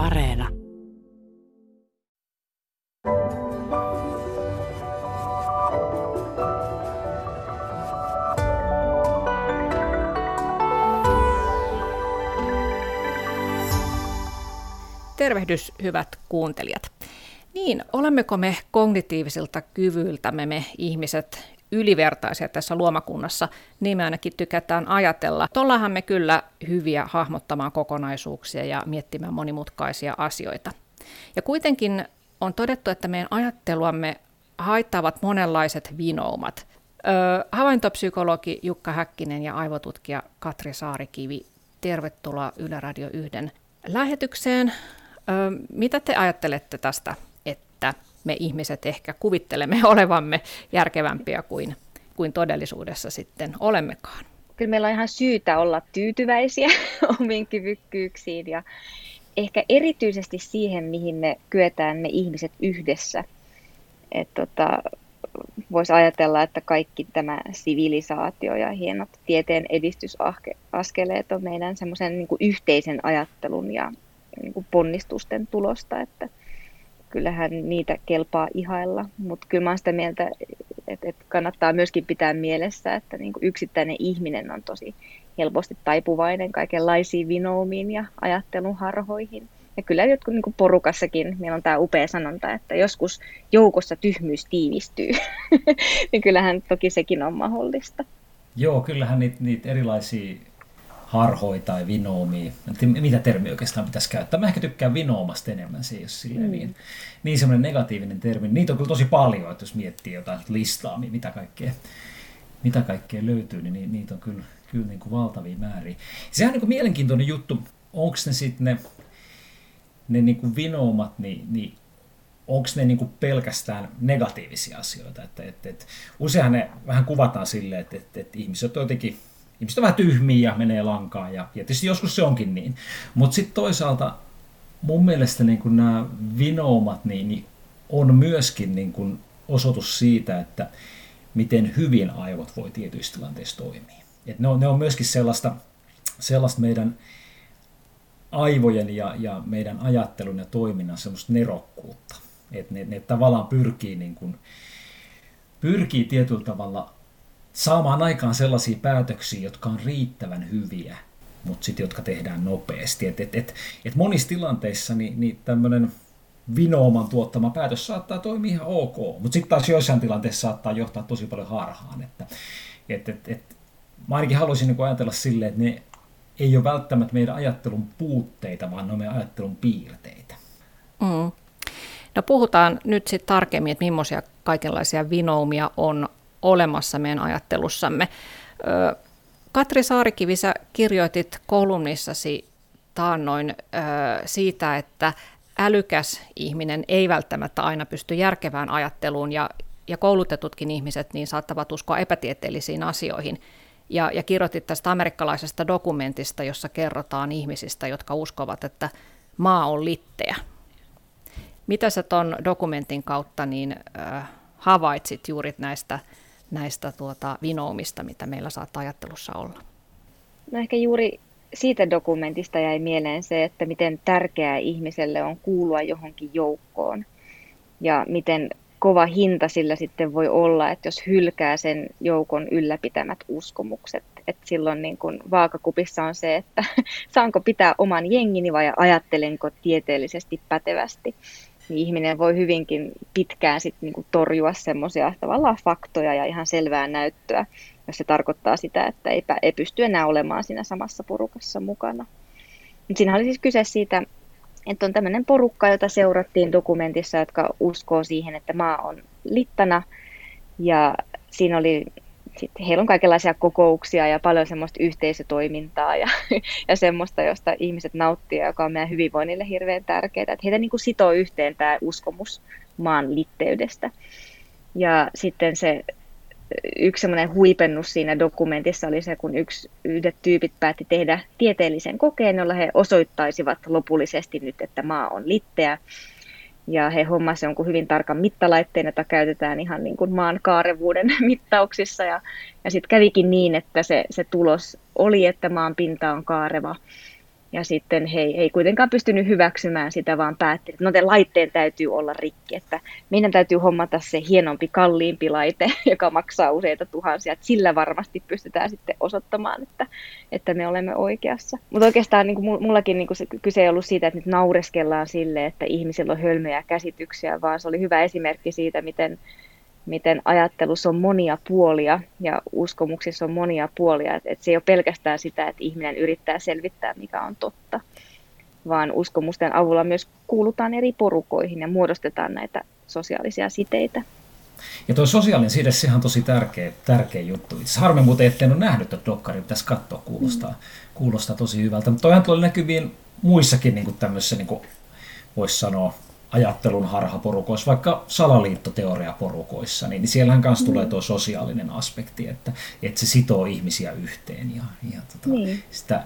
Areena. Tervehdys, hyvät kuuntelijat. Niin, olemmeko me kognitiivisilta kyvyiltämme me ihmiset ylivertaisia tässä luomakunnassa, niin me ainakin tykätään ajatella. Tollahan me kyllä hyviä hahmottamaan kokonaisuuksia ja miettimään monimutkaisia asioita. Ja kuitenkin on todettu, että meidän ajatteluamme haittaavat monenlaiset vinoumat. Öö, havaintopsykologi Jukka Häkkinen ja aivotutkija Katri Saarikivi, tervetuloa Yle Radio 1 lähetykseen. Öö, mitä te ajattelette tästä, me ihmiset ehkä kuvittelemme olevamme järkevämpiä kuin, kuin todellisuudessa sitten olemmekaan. Kyllä meillä on ihan syytä olla tyytyväisiä omiin kyvykkyyksiin ja ehkä erityisesti siihen, mihin me kyetään me ihmiset yhdessä. tota, Voisi ajatella, että kaikki tämä sivilisaatio ja hienot tieteen edistysaskeleet on meidän semmoisen niin yhteisen ajattelun ja niin ponnistusten tulosta, että kyllähän niitä kelpaa ihailla, mutta kyllä mä oon sitä mieltä, että, että kannattaa myöskin pitää mielessä, että niin kuin yksittäinen ihminen on tosi helposti taipuvainen kaikenlaisiin vinoumiin ja ajattelun harhoihin. Ja kyllä jotkut niin porukassakin, meillä on tämä upea sanonta, että joskus joukossa tyhmyys tiivistyy, niin kyllähän toki sekin on mahdollista. Joo, kyllähän niitä, niitä erilaisia harhoi tai vinoomi, mitä termi oikeastaan pitäisi käyttää. Mä ehkä tykkään vinoomasta enemmän, se ei ole silleen mm. niin, niin semmoinen negatiivinen termi. Niitä on kyllä tosi paljon, että jos miettii jotain listaa, mitä kaikkea, mitä kaikkea löytyy, niin niitä on kyllä, kyllä niin kuin valtavia määriä. Sehän on niin kuin mielenkiintoinen juttu, onko ne sitten ne, ne niin kuin vinoomat, niin, niin onko ne niin kuin pelkästään negatiivisia asioita. Että, että, että useinhan ne vähän kuvataan silleen, että, että, että ihmiset on jotenkin ihmiset on vähän tyhmiä ja menee lankaan ja, ja tietysti joskus se onkin niin. Mutta sitten toisaalta mun mielestä niin kun nämä vinoumat niin, niin on myöskin niin kun osoitus siitä, että miten hyvin aivot voi tietyissä tilanteissa toimia. Et ne, on, ne on myöskin sellaista, sellaista meidän aivojen ja, ja meidän ajattelun ja toiminnan semmoista nerokkuutta. Että ne, ne tavallaan pyrkii, niin kun, pyrkii tietyllä tavalla saamaan aikaan sellaisia päätöksiä, jotka on riittävän hyviä, mutta sitten jotka tehdään nopeasti. Et, et, et, et monissa tilanteissa niin, niin tämmöinen vinooman tuottama päätös saattaa toimia ihan ok, mutta sitten taas joissain tilanteissa saattaa johtaa tosi paljon harhaan. Että, et, et, et, mä ainakin haluaisin niin ajatella silleen, että ne ei ole välttämättä meidän ajattelun puutteita, vaan ne on meidän ajattelun piirteitä. Mm. No puhutaan nyt sitten tarkemmin, että millaisia kaikenlaisia vinoumia on olemassa meidän ajattelussamme. Katri Saarikivi, sä kirjoitit kolumnissasi taannoin siitä, että älykäs ihminen ei välttämättä aina pysty järkevään ajatteluun ja, ja koulutetutkin ihmiset niin saattavat uskoa epätieteellisiin asioihin. Ja, ja kirjoitit tästä amerikkalaisesta dokumentista, jossa kerrotaan ihmisistä, jotka uskovat, että maa on litteä. Mitä sä tuon dokumentin kautta niin, äh, havaitsit juuri näistä näistä tuota vinoumista, mitä meillä saattaa ajattelussa olla? No ehkä juuri siitä dokumentista jäi mieleen se, että miten tärkeää ihmiselle on kuulua johonkin joukkoon ja miten kova hinta sillä sitten voi olla, että jos hylkää sen joukon ylläpitämät uskomukset. Että silloin niin kun vaakakupissa on se, että saanko pitää oman jengini vai ajattelenko tieteellisesti pätevästi niin ihminen voi hyvinkin pitkään sit niinku torjua semmoisia tavallaan faktoja ja ihan selvää näyttöä, jos se tarkoittaa sitä, että ei, ei pysty enää olemaan siinä samassa porukassa mukana. Mut siinä oli siis kyse siitä, että on tämmöinen porukka, jota seurattiin dokumentissa, jotka uskoo siihen, että maa on littana. Ja siinä oli sitten heillä on kaikenlaisia kokouksia ja paljon semmoista yhteisötoimintaa ja, ja semmoista, josta ihmiset nauttii, joka on meidän hyvinvoinnille hirveän tärkeää. Että heitä niin kuin sitoo yhteen tämä uskomus maan litteydestä. Ja sitten se yksi semmoinen huipennus siinä dokumentissa oli se, kun yksi, yhdet tyypit päätti tehdä tieteellisen kokeen, jolla he osoittaisivat lopullisesti nyt, että maa on litteä ja he hommasivat jonkun hyvin tarkan mittalaitteen, jota käytetään ihan niin kuin maan kaarevuuden mittauksissa. Ja, ja sitten kävikin niin, että se, se tulos oli, että maan pinta on kaareva. Ja sitten he ei kuitenkaan pystynyt hyväksymään sitä, vaan päätti, että no te laitteen täytyy olla rikki, että meidän täytyy hommata se hienompi, kalliimpi laite, joka maksaa useita tuhansia, että sillä varmasti pystytään sitten osoittamaan, että, että me olemme oikeassa. Mutta oikeastaan niin kuin mullakin niin kuin se, kyse ei ollut siitä, että nyt naureskellaan sille, että ihmisillä on hölmöjä käsityksiä, vaan se oli hyvä esimerkki siitä, miten miten ajattelussa on monia puolia ja uskomuksissa on monia puolia. Että et se ei ole pelkästään sitä, että ihminen yrittää selvittää, mikä on totta, vaan uskomusten avulla myös kuulutaan eri porukoihin ja muodostetaan näitä sosiaalisia siteitä. Ja tuo sosiaalinen side, sehän on tosi tärkeä, tärkeä juttu. Itse harmi muuten, ettei ole nähnyt tuota dokkaria, pitäisi katsoa, kuulostaa, mm. kuulostaa tosi hyvältä. Mutta toihan tulee näkyviin muissakin niin tämmöisissä, niin voisi sanoa, ajattelun harhaporukoissa, vaikka salaliittoteoriaporukoissa, niin siellähän kanssa tulee tuo sosiaalinen aspekti, että, että se sitoo ihmisiä yhteen ja, ja tota, niin. sitä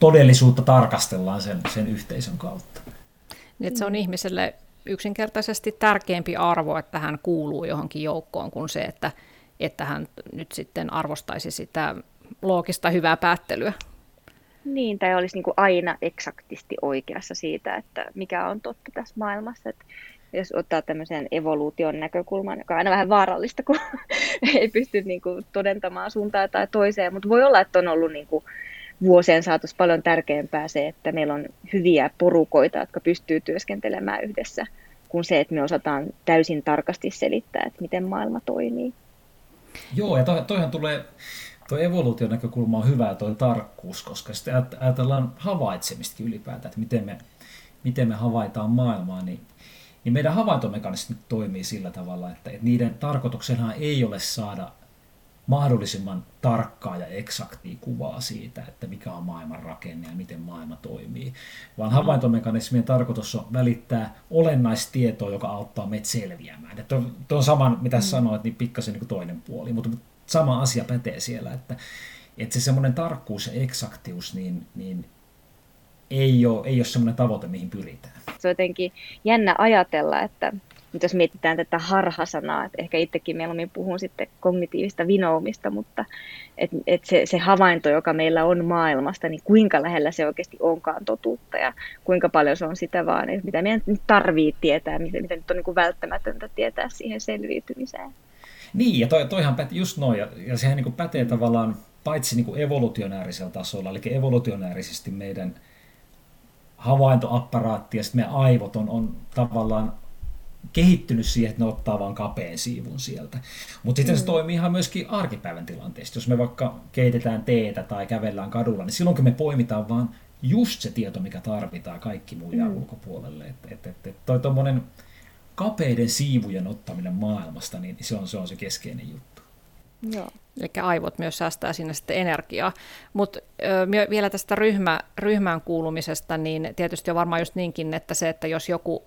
todellisuutta tarkastellaan sen, sen yhteisön kautta. Niin, että se on ihmiselle yksinkertaisesti tärkeämpi arvo, että hän kuuluu johonkin joukkoon kuin se, että, että hän nyt sitten arvostaisi sitä loogista hyvää päättelyä. Niin, tai olisi niin kuin aina eksaktisti oikeassa siitä, että mikä on totta tässä maailmassa. Että jos ottaa tämmöisen evoluution näkökulman, joka on aina vähän vaarallista, kun ei pysty niin kuin todentamaan suuntaan tai toiseen, mutta voi olla, että on ollut niin kuin vuosien saatossa paljon tärkeämpää se, että meillä on hyviä porukoita, jotka pystyy työskentelemään yhdessä, kuin se, että me osataan täysin tarkasti selittää, että miten maailma toimii. Joo, ja toihan tulee tuo evoluution näkökulma on hyvä tuo tarkkuus, koska sitten ajatellaan havaitsemistakin ylipäätään, että miten me, miten me havaitaan maailmaa, niin, niin meidän havaintomekanismit toimii sillä tavalla, että, että niiden tarkoituksena ei ole saada mahdollisimman tarkkaa ja eksaktia kuvaa siitä, että mikä on maailman rakenne ja miten maailma toimii, vaan mm. havaintomekanismien tarkoitus on välittää olennaista tietoa, joka auttaa meitä selviämään. Tuo on saman, mitä mm. sanoit, niin pikkasen niin toinen puoli, mutta sama asia pätee siellä, että, että se semmoinen tarkkuus ja eksaktius, niin, niin ei ole, ei ole semmoinen tavoite, mihin pyritään. Se on jotenkin jännä ajatella, että nyt jos mietitään tätä harhasanaa, että ehkä itsekin mieluummin puhun sitten kognitiivista vinoumista, mutta et, et se, se havainto, joka meillä on maailmasta, niin kuinka lähellä se oikeasti onkaan totuutta ja kuinka paljon se on sitä vaan, että mitä meidän nyt tarvii tietää, mitä, mitä nyt on niin kuin välttämätöntä tietää siihen selviytymiseen. Niin, ja toi, toihan pätee just noin, ja, ja sehän niin kuin pätee tavallaan paitsi niin kuin evolutionäärisellä tasolla, eli evolutionäärisesti meidän havaintoapparaatti ja sitten meidän aivot on, on tavallaan kehittynyt siihen, että ne ottaa vain kapeen siivun sieltä. Mutta sitten mm. se toimii ihan myöskin arkipäivän tilanteesta. Jos me vaikka keitetään teetä tai kävellään kadulla, niin silloin kun me poimitaan vaan just se tieto, mikä tarvitaan, kaikki muu jää mm. ulkopuolelle. Et, et, et, et toi tommonen, kapeiden siivujen ottaminen maailmasta, niin se on se, on se keskeinen juttu. Joo. Eli aivot myös säästää sinne sitten energiaa. Mutta vielä tästä ryhmä, ryhmään kuulumisesta, niin tietysti on varmaan just niinkin, että se, että jos joku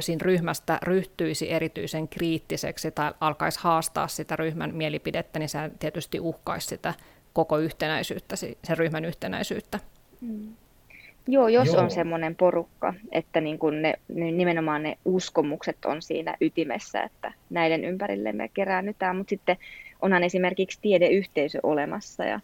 siinä ryhmästä ryhtyisi erityisen kriittiseksi tai alkaisi haastaa sitä ryhmän mielipidettä, niin se tietysti uhkaisi sitä koko yhtenäisyyttä, sen ryhmän yhtenäisyyttä. Mm. Joo, jos Joo. on semmoinen porukka, että niin kun ne, nimenomaan ne uskomukset on siinä ytimessä, että näiden ympärille me keräännytään, mutta sitten onhan esimerkiksi tiedeyhteisö olemassa ja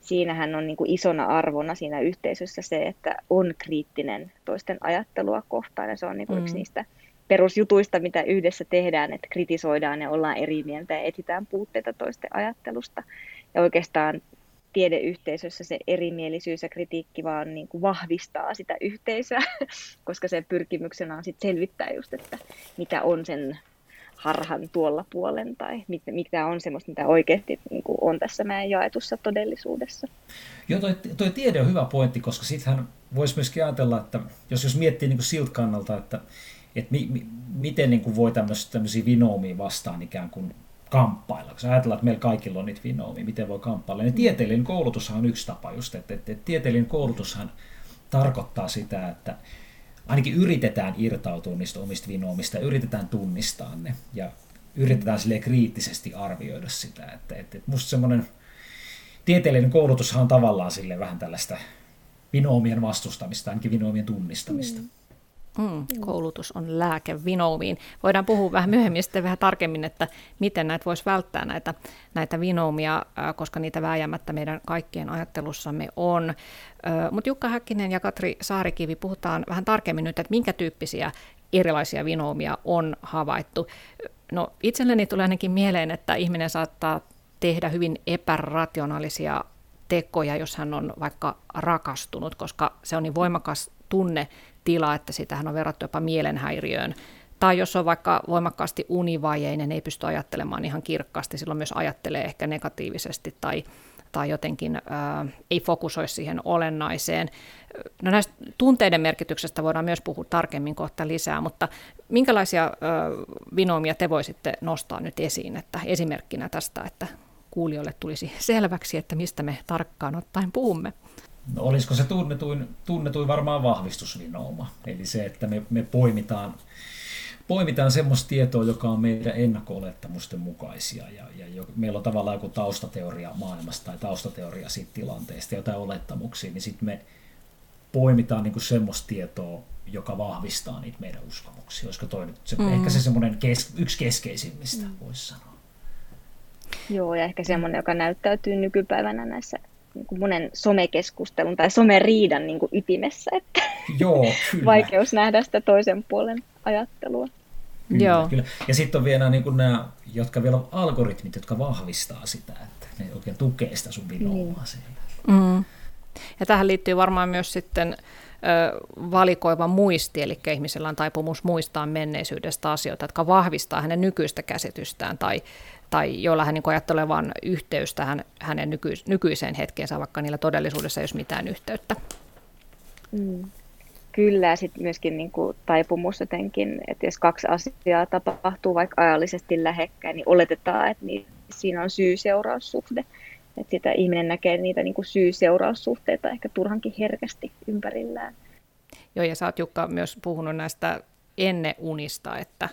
siinähän on niin kuin isona arvona siinä yhteisössä se, että on kriittinen toisten ajattelua kohtaan ja se on niin kuin mm. yksi niistä perusjutuista, mitä yhdessä tehdään, että kritisoidaan ja ollaan eri mieltä ja etsitään puutteita toisten ajattelusta. Ja oikeastaan tiedeyhteisössä se erimielisyys ja kritiikki vaan niin kuin vahvistaa sitä yhteisöä, koska se pyrkimyksenä on sit selvittää just, että mikä on sen harhan tuolla puolen tai mikä on semmoista, mitä oikeasti niin kuin on tässä meidän jaetussa todellisuudessa. Joo, toi, toi tiede on hyvä pointti, koska sittenhän voisi myöskin ajatella, että jos, jos miettii niin kuin siltä kannalta, että, että mi, mi, miten niin kuin voi tämmöisiä vinoomia vastaan ikään kuin kamppailla. Kun ajatellaan, että meillä kaikilla on niitä vinoomia, miten voi kamppailla, niin tieteellinen koulutushan on yksi tapa just, että, että, että tieteellinen koulutushan tarkoittaa sitä, että ainakin yritetään irtautua niistä omista vinoomista yritetään tunnistaa ne ja yritetään sille kriittisesti arvioida sitä. Että, että, että musta semmoinen tieteellinen koulutushan on tavallaan sille vähän tällaista vinoomien vastustamista, ainakin vinoomien tunnistamista. Mm. Mm, koulutus on lääke vinoumiin. Voidaan puhua vähän myöhemmin sitten vähän tarkemmin, että miten näitä voisi välttää näitä, näitä vinoumia, koska niitä vääjäämättä meidän kaikkien ajattelussamme on. Mutta Jukka Häkkinen ja Katri Saarikivi, puhutaan vähän tarkemmin nyt, että minkä tyyppisiä erilaisia vinoumia on havaittu. No itselleni tulee ainakin mieleen, että ihminen saattaa tehdä hyvin epärationaalisia tekoja, jos hän on vaikka rakastunut, koska se on niin voimakas tunne tila, että sitähän on verrattu jopa mielenhäiriöön. Tai jos on vaikka voimakkaasti univajeinen, ei pysty ajattelemaan ihan kirkkaasti, silloin myös ajattelee ehkä negatiivisesti tai, tai jotenkin ää, ei fokusoi siihen olennaiseen. No näistä tunteiden merkityksestä voidaan myös puhua tarkemmin kohta lisää, mutta minkälaisia ää, vinoomia te voisitte nostaa nyt esiin, että esimerkkinä tästä, että kuulijoille tulisi selväksi, että mistä me tarkkaan ottaen puhumme? No, olisiko se tunnetuin, tunnetuin varmaan vahvistusvinooma, eli se, että me, me poimitaan, poimitaan semmoista tietoa, joka on meidän ennakko-olettamusten mukaisia, ja, ja jo, meillä on tavallaan joku taustateoria maailmasta tai taustateoria siitä tilanteesta, jotain olettamuksia, niin sitten me poimitaan niin kuin semmoista tietoa, joka vahvistaa niitä meidän uskomuksia. Olisiko toi nyt se, mm. ehkä se semmoinen kes, yksi keskeisimmistä, mm. voisi sanoa. Joo, ja ehkä semmoinen, joka näyttäytyy nykypäivänä näissä niin kuin monen somekeskustelun tai someriidan niin kuin ytimessä, että Joo, kyllä. vaikeus nähdä sitä toisen puolen ajattelua. Kyllä, Joo. Kyllä. Ja sitten on vielä niin kuin nämä, jotka vielä on algoritmit, jotka vahvistaa sitä, että ne oikein tukee sitä sun vinoumaa niin. Mm. Ja tähän liittyy varmaan myös sitten valikoiva muisti, eli ihmisellä on taipumus muistaa menneisyydestä asioita, jotka vahvistaa hänen nykyistä käsitystään tai, tai joilla hän niin ajattelee vain yhteys tähän hänen nyky- nykyiseen hetkeensä, vaikka niillä todellisuudessa ei ole mitään yhteyttä. Mm. Kyllä, ja sitten myöskin niin kuin taipumus jotenkin, että jos kaksi asiaa tapahtuu vaikka ajallisesti lähekkäin, niin oletetaan, että niin, siinä on syy-seuraussuhde. Että sitä ihminen näkee niitä niin kuin syy-seuraussuhteita ehkä turhankin herkästi ympärillään. Joo, ja sä oot Jukka myös puhunut näistä unista, että,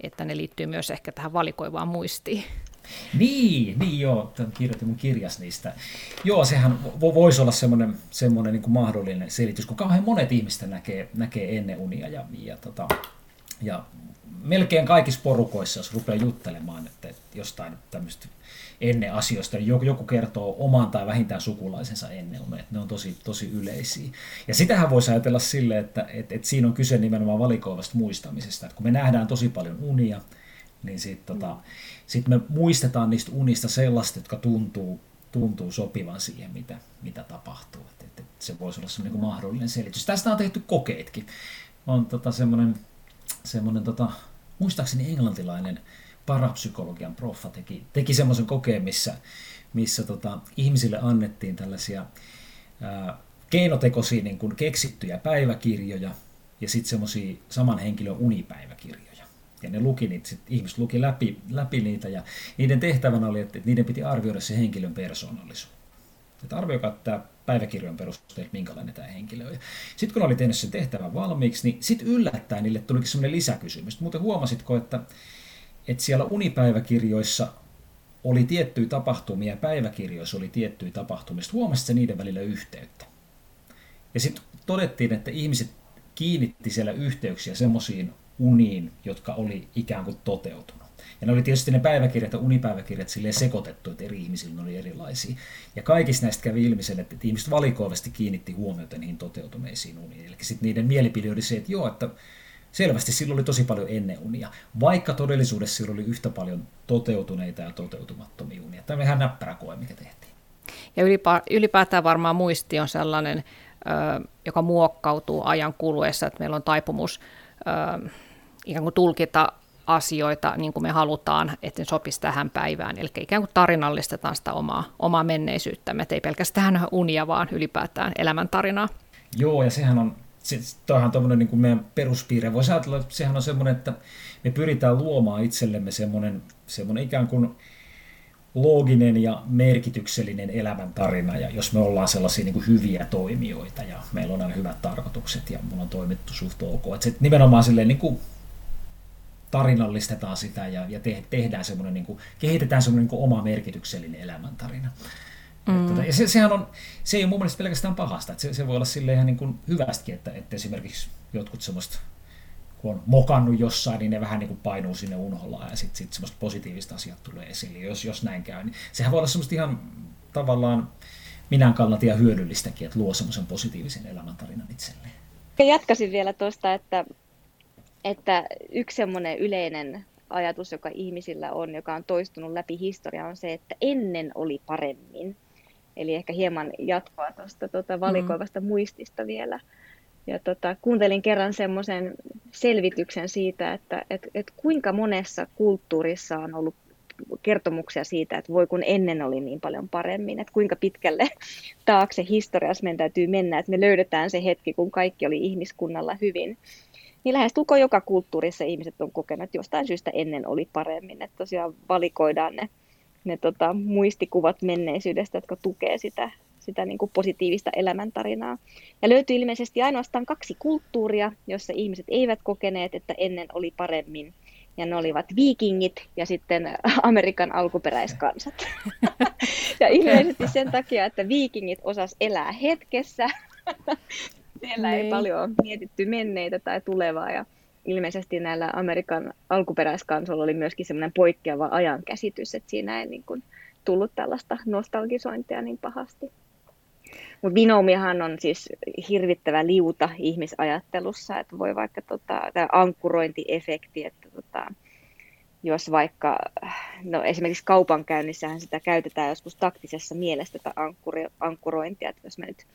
että ne liittyy myös ehkä tähän valikoivaan muistiin. Niin, niin joo, kirjoitin mun kirjas niistä. Joo, sehän vo, voisi olla semmoinen, semmoinen niin kuin mahdollinen selitys, kun kauhean monet ihmistä näkee, näkee ennen unia ja, ja, tota, ja melkein kaikissa porukoissa, jos rupeaa juttelemaan että jostain tämmöistä ennen asioista, joku, joku kertoo oman tai vähintään sukulaisensa ennen että ne on tosi, tosi yleisiä. Ja sitähän voisi ajatella sille, että et, et siinä on kyse nimenomaan valikoivasta muistamisesta, että kun me nähdään tosi paljon unia, niin sitten tota, sit me muistetaan niistä unista sellaista, jotka tuntuu, tuntuu sopivan siihen, mitä, mitä tapahtuu. Et, et, et se voisi olla semmoinen mahdollinen selitys. Tästä on tehty kokeetkin. On tota semmoinen, semmoinen tota, muistaakseni englantilainen parapsykologian proffa teki, teki semmoisen kokeen, missä, missä tota, ihmisille annettiin tällaisia ää, keinotekoisia niin kuin keksittyjä päiväkirjoja ja sitten semmoisia saman henkilön unipäiväkirjoja. Ja ne luki niitä, sit ihmiset luki läpi, läpi niitä ja niiden tehtävänä oli, että niiden piti arvioida se henkilön persoonallisuus. Että arvioikaa tämä päiväkirjan perusteella, minkälainen tämä henkilö on. Sitten kun oli tehnyt sen tehtävän valmiiksi, niin sitten yllättäen niille tulikin semmoinen lisäkysymys. Muuten huomasitko, että että siellä unipäiväkirjoissa oli tiettyjä tapahtumia ja päiväkirjoissa oli tiettyjä tapahtumia. Sitten huomasi niiden välillä yhteyttä. Ja sitten todettiin, että ihmiset kiinnitti siellä yhteyksiä semmoisiin uniin, jotka oli ikään kuin toteutunut. Ja ne oli tietysti ne päiväkirjat ja unipäiväkirjat silleen sekoitettu, että eri ihmisillä oli erilaisia. Ja kaikista näistä kävi ilmi sen, että ihmiset valikoivasti kiinnitti huomiota niihin toteutuneisiin uniin. Eli sitten niiden mielipide oli se, että joo, että selvästi silloin oli tosi paljon enneunia, vaikka todellisuudessa silloin oli yhtä paljon toteutuneita ja toteutumattomia unia. Tämä on ihan näppärä koe, mikä tehtiin. Ja ylipäätään varmaan muisti on sellainen, joka muokkautuu ajan kuluessa, että meillä on taipumus ikään kuin tulkita asioita niin kuin me halutaan, että ne sopisi tähän päivään. Eli ikään kuin tarinallistetaan sitä omaa, omaa menneisyyttämme, että ei pelkästään unia, vaan ylipäätään elämäntarinaa. Joo, ja sehän on Tuohan tuommoinen niin meidän peruspiirre. Voisi ajatella, sehän on semmoinen, että me pyritään luomaan itsellemme semmoinen, semmoinen ikään kuin looginen ja merkityksellinen elämäntarina, ja jos me ollaan sellaisia niin kuin hyviä toimijoita, ja meillä on aina hyvät tarkoitukset, ja mulla on toimittu suht ok, että nimenomaan silleen niin kuin tarinallistetaan sitä, ja, ja te, tehdään semmoinen, niin kuin, kehitetään semmoinen niin kuin oma merkityksellinen elämäntarina. Mm. Tota, ja se, sehän on, se ei ole mun mielestä pelkästään pahasta, että se, se voi olla sille ihan niin kuin hyvästikin, että, että esimerkiksi jotkut semmoista kun on mokannut jossain, niin ne vähän niin kuin painuu sinne unholaan ja sitten sit semmoista positiivista asiat tulee esille. Jos, jos näin käy, niin sehän voi olla semmoista ihan tavallaan minän kannalta ja hyödyllistäkin, että luo semmoisen positiivisen elämäntarinan itselleen. Jatkasin vielä tuosta, että, että yksi semmoinen yleinen ajatus, joka ihmisillä on, joka on toistunut läpi historiaa, on se, että ennen oli paremmin. Eli ehkä hieman jatkoa tuosta tuota valikoivasta mm. muistista vielä. Ja tota, kuuntelin kerran semmoisen selvityksen siitä, että et, et kuinka monessa kulttuurissa on ollut kertomuksia siitä, että voi kun ennen oli niin paljon paremmin, että kuinka pitkälle taakse historiassa meidän täytyy mennä, että me löydetään se hetki, kun kaikki oli ihmiskunnalla hyvin. Niin lähes tulko joka kulttuurissa ihmiset on kokenut, että jostain syystä ennen oli paremmin, että tosiaan valikoidaan ne, ne tota, muistikuvat menneisyydestä, jotka tukee sitä, sitä niin kuin positiivista elämäntarinaa. Ja löytyy ilmeisesti ainoastaan kaksi kulttuuria, jossa ihmiset eivät kokeneet, että ennen oli paremmin. Ja ne olivat viikingit ja sitten Amerikan alkuperäiskansat. ja ilmeisesti sen takia, että viikingit osas elää hetkessä. Siellä ei niin. paljon mietitty menneitä tai tulevaa. Ja ilmeisesti näillä Amerikan alkuperäiskansoilla oli myöskin semmoinen poikkeava ajankäsitys, että siinä ei niin kuin tullut tällaista nostalgisointia niin pahasti. Mutta binomiahan on siis hirvittävä liuta ihmisajattelussa, että voi vaikka tota, tämä ankkurointiefekti, että tota, jos vaikka, no esimerkiksi kaupankäynnissähän sitä käytetään joskus taktisessa mielessä tätä ankkurointia, että jos mä nyt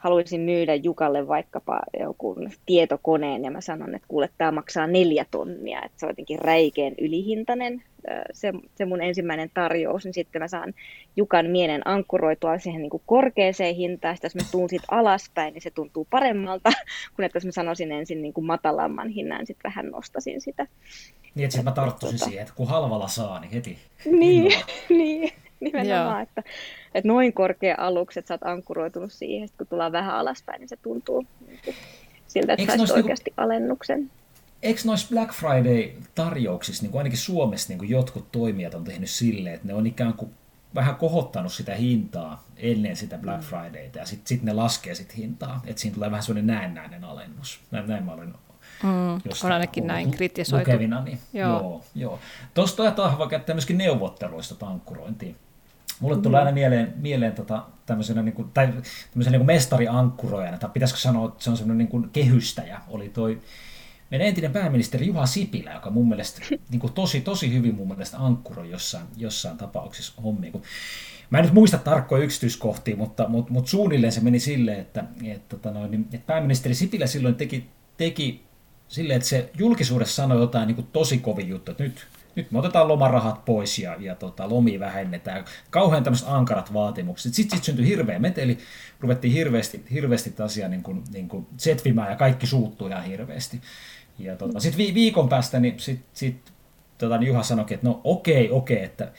haluaisin myydä Jukalle vaikkapa joku tietokoneen ja mä sanon, että kuule, tämä maksaa neljä tonnia, että se on jotenkin räikeän ylihintainen, se, se mun ensimmäinen tarjous, niin sitten mä saan Jukan mielen ankkuroitua siihen niin kuin korkeaseen hintaan, sitten jos mä tuun sit alaspäin, niin se tuntuu paremmalta, kuin että jos mä sanoisin ensin niin kuin matalamman hinnan, sitten vähän nostasin sitä. Niin, että sitten mä tarttuisin tota... siihen, että kun halvalla saa, niin heti. Niin, niin nimenomaan, että, että noin korkea aluksi, että sä oot ankkuroitunut siihen, että kun tullaan vähän alaspäin, niin se tuntuu niin siltä, että saisi oikeasti niinku, alennuksen. Eikö noissa Black Friday-tarjouksissa, niin kuin ainakin Suomessa niin kuin jotkut toimijat on tehnyt silleen, että ne on ikään kuin vähän kohottanut sitä hintaa ennen sitä Black mm. Fridayta ja sitten sit ne laskee sit hintaa, että siinä tulee vähän sellainen näennäinen alennus. Näin, näin mä olen Mm, on ainakin näin kritisoitu. Lukevina, niin joo. joo, joo. Tuosta voi käyttää myöskin neuvotteluista tankkurointiin. Mulle mm. tulee aina mieleen, mieleen tota, tämmöisenä, niin kuin, tai tämmöisenä niin mestariankkurojana, tai pitäisikö sanoa, että se on semmoinen niin kuin kehystäjä, oli toi meidän entinen pääministeri Juha Sipilä, joka mun mielestä niin kuin tosi, tosi hyvin mun mielestä ankkuroi jossain, jossain tapauksessa hommia. Kun, mä en nyt muista tarkkoja yksityiskohtia, mutta, mutta, mutta suunnilleen se meni silleen, että, että, tota noin, niin, että pääministeri Sipilä silloin teki, teki silleen, että se julkisuudessa sanoi jotain niin kuin tosi kovin juttu, että nyt, nyt me otetaan lomarahat pois ja, ja tota, lomi vähennetään. Kauhean tämmöiset ankarat vaatimukset. Sitten sit syntyi hirveä meteli, ruvettiin hirveästi, hirveästi asiaa niin kuin, niin kuin setvimään ja kaikki suuttuu ihan hirveästi. Ja tota, sitten vi- viikon päästä niin sit, sit, tota, niin Juha sanoi, että no okei, okei, että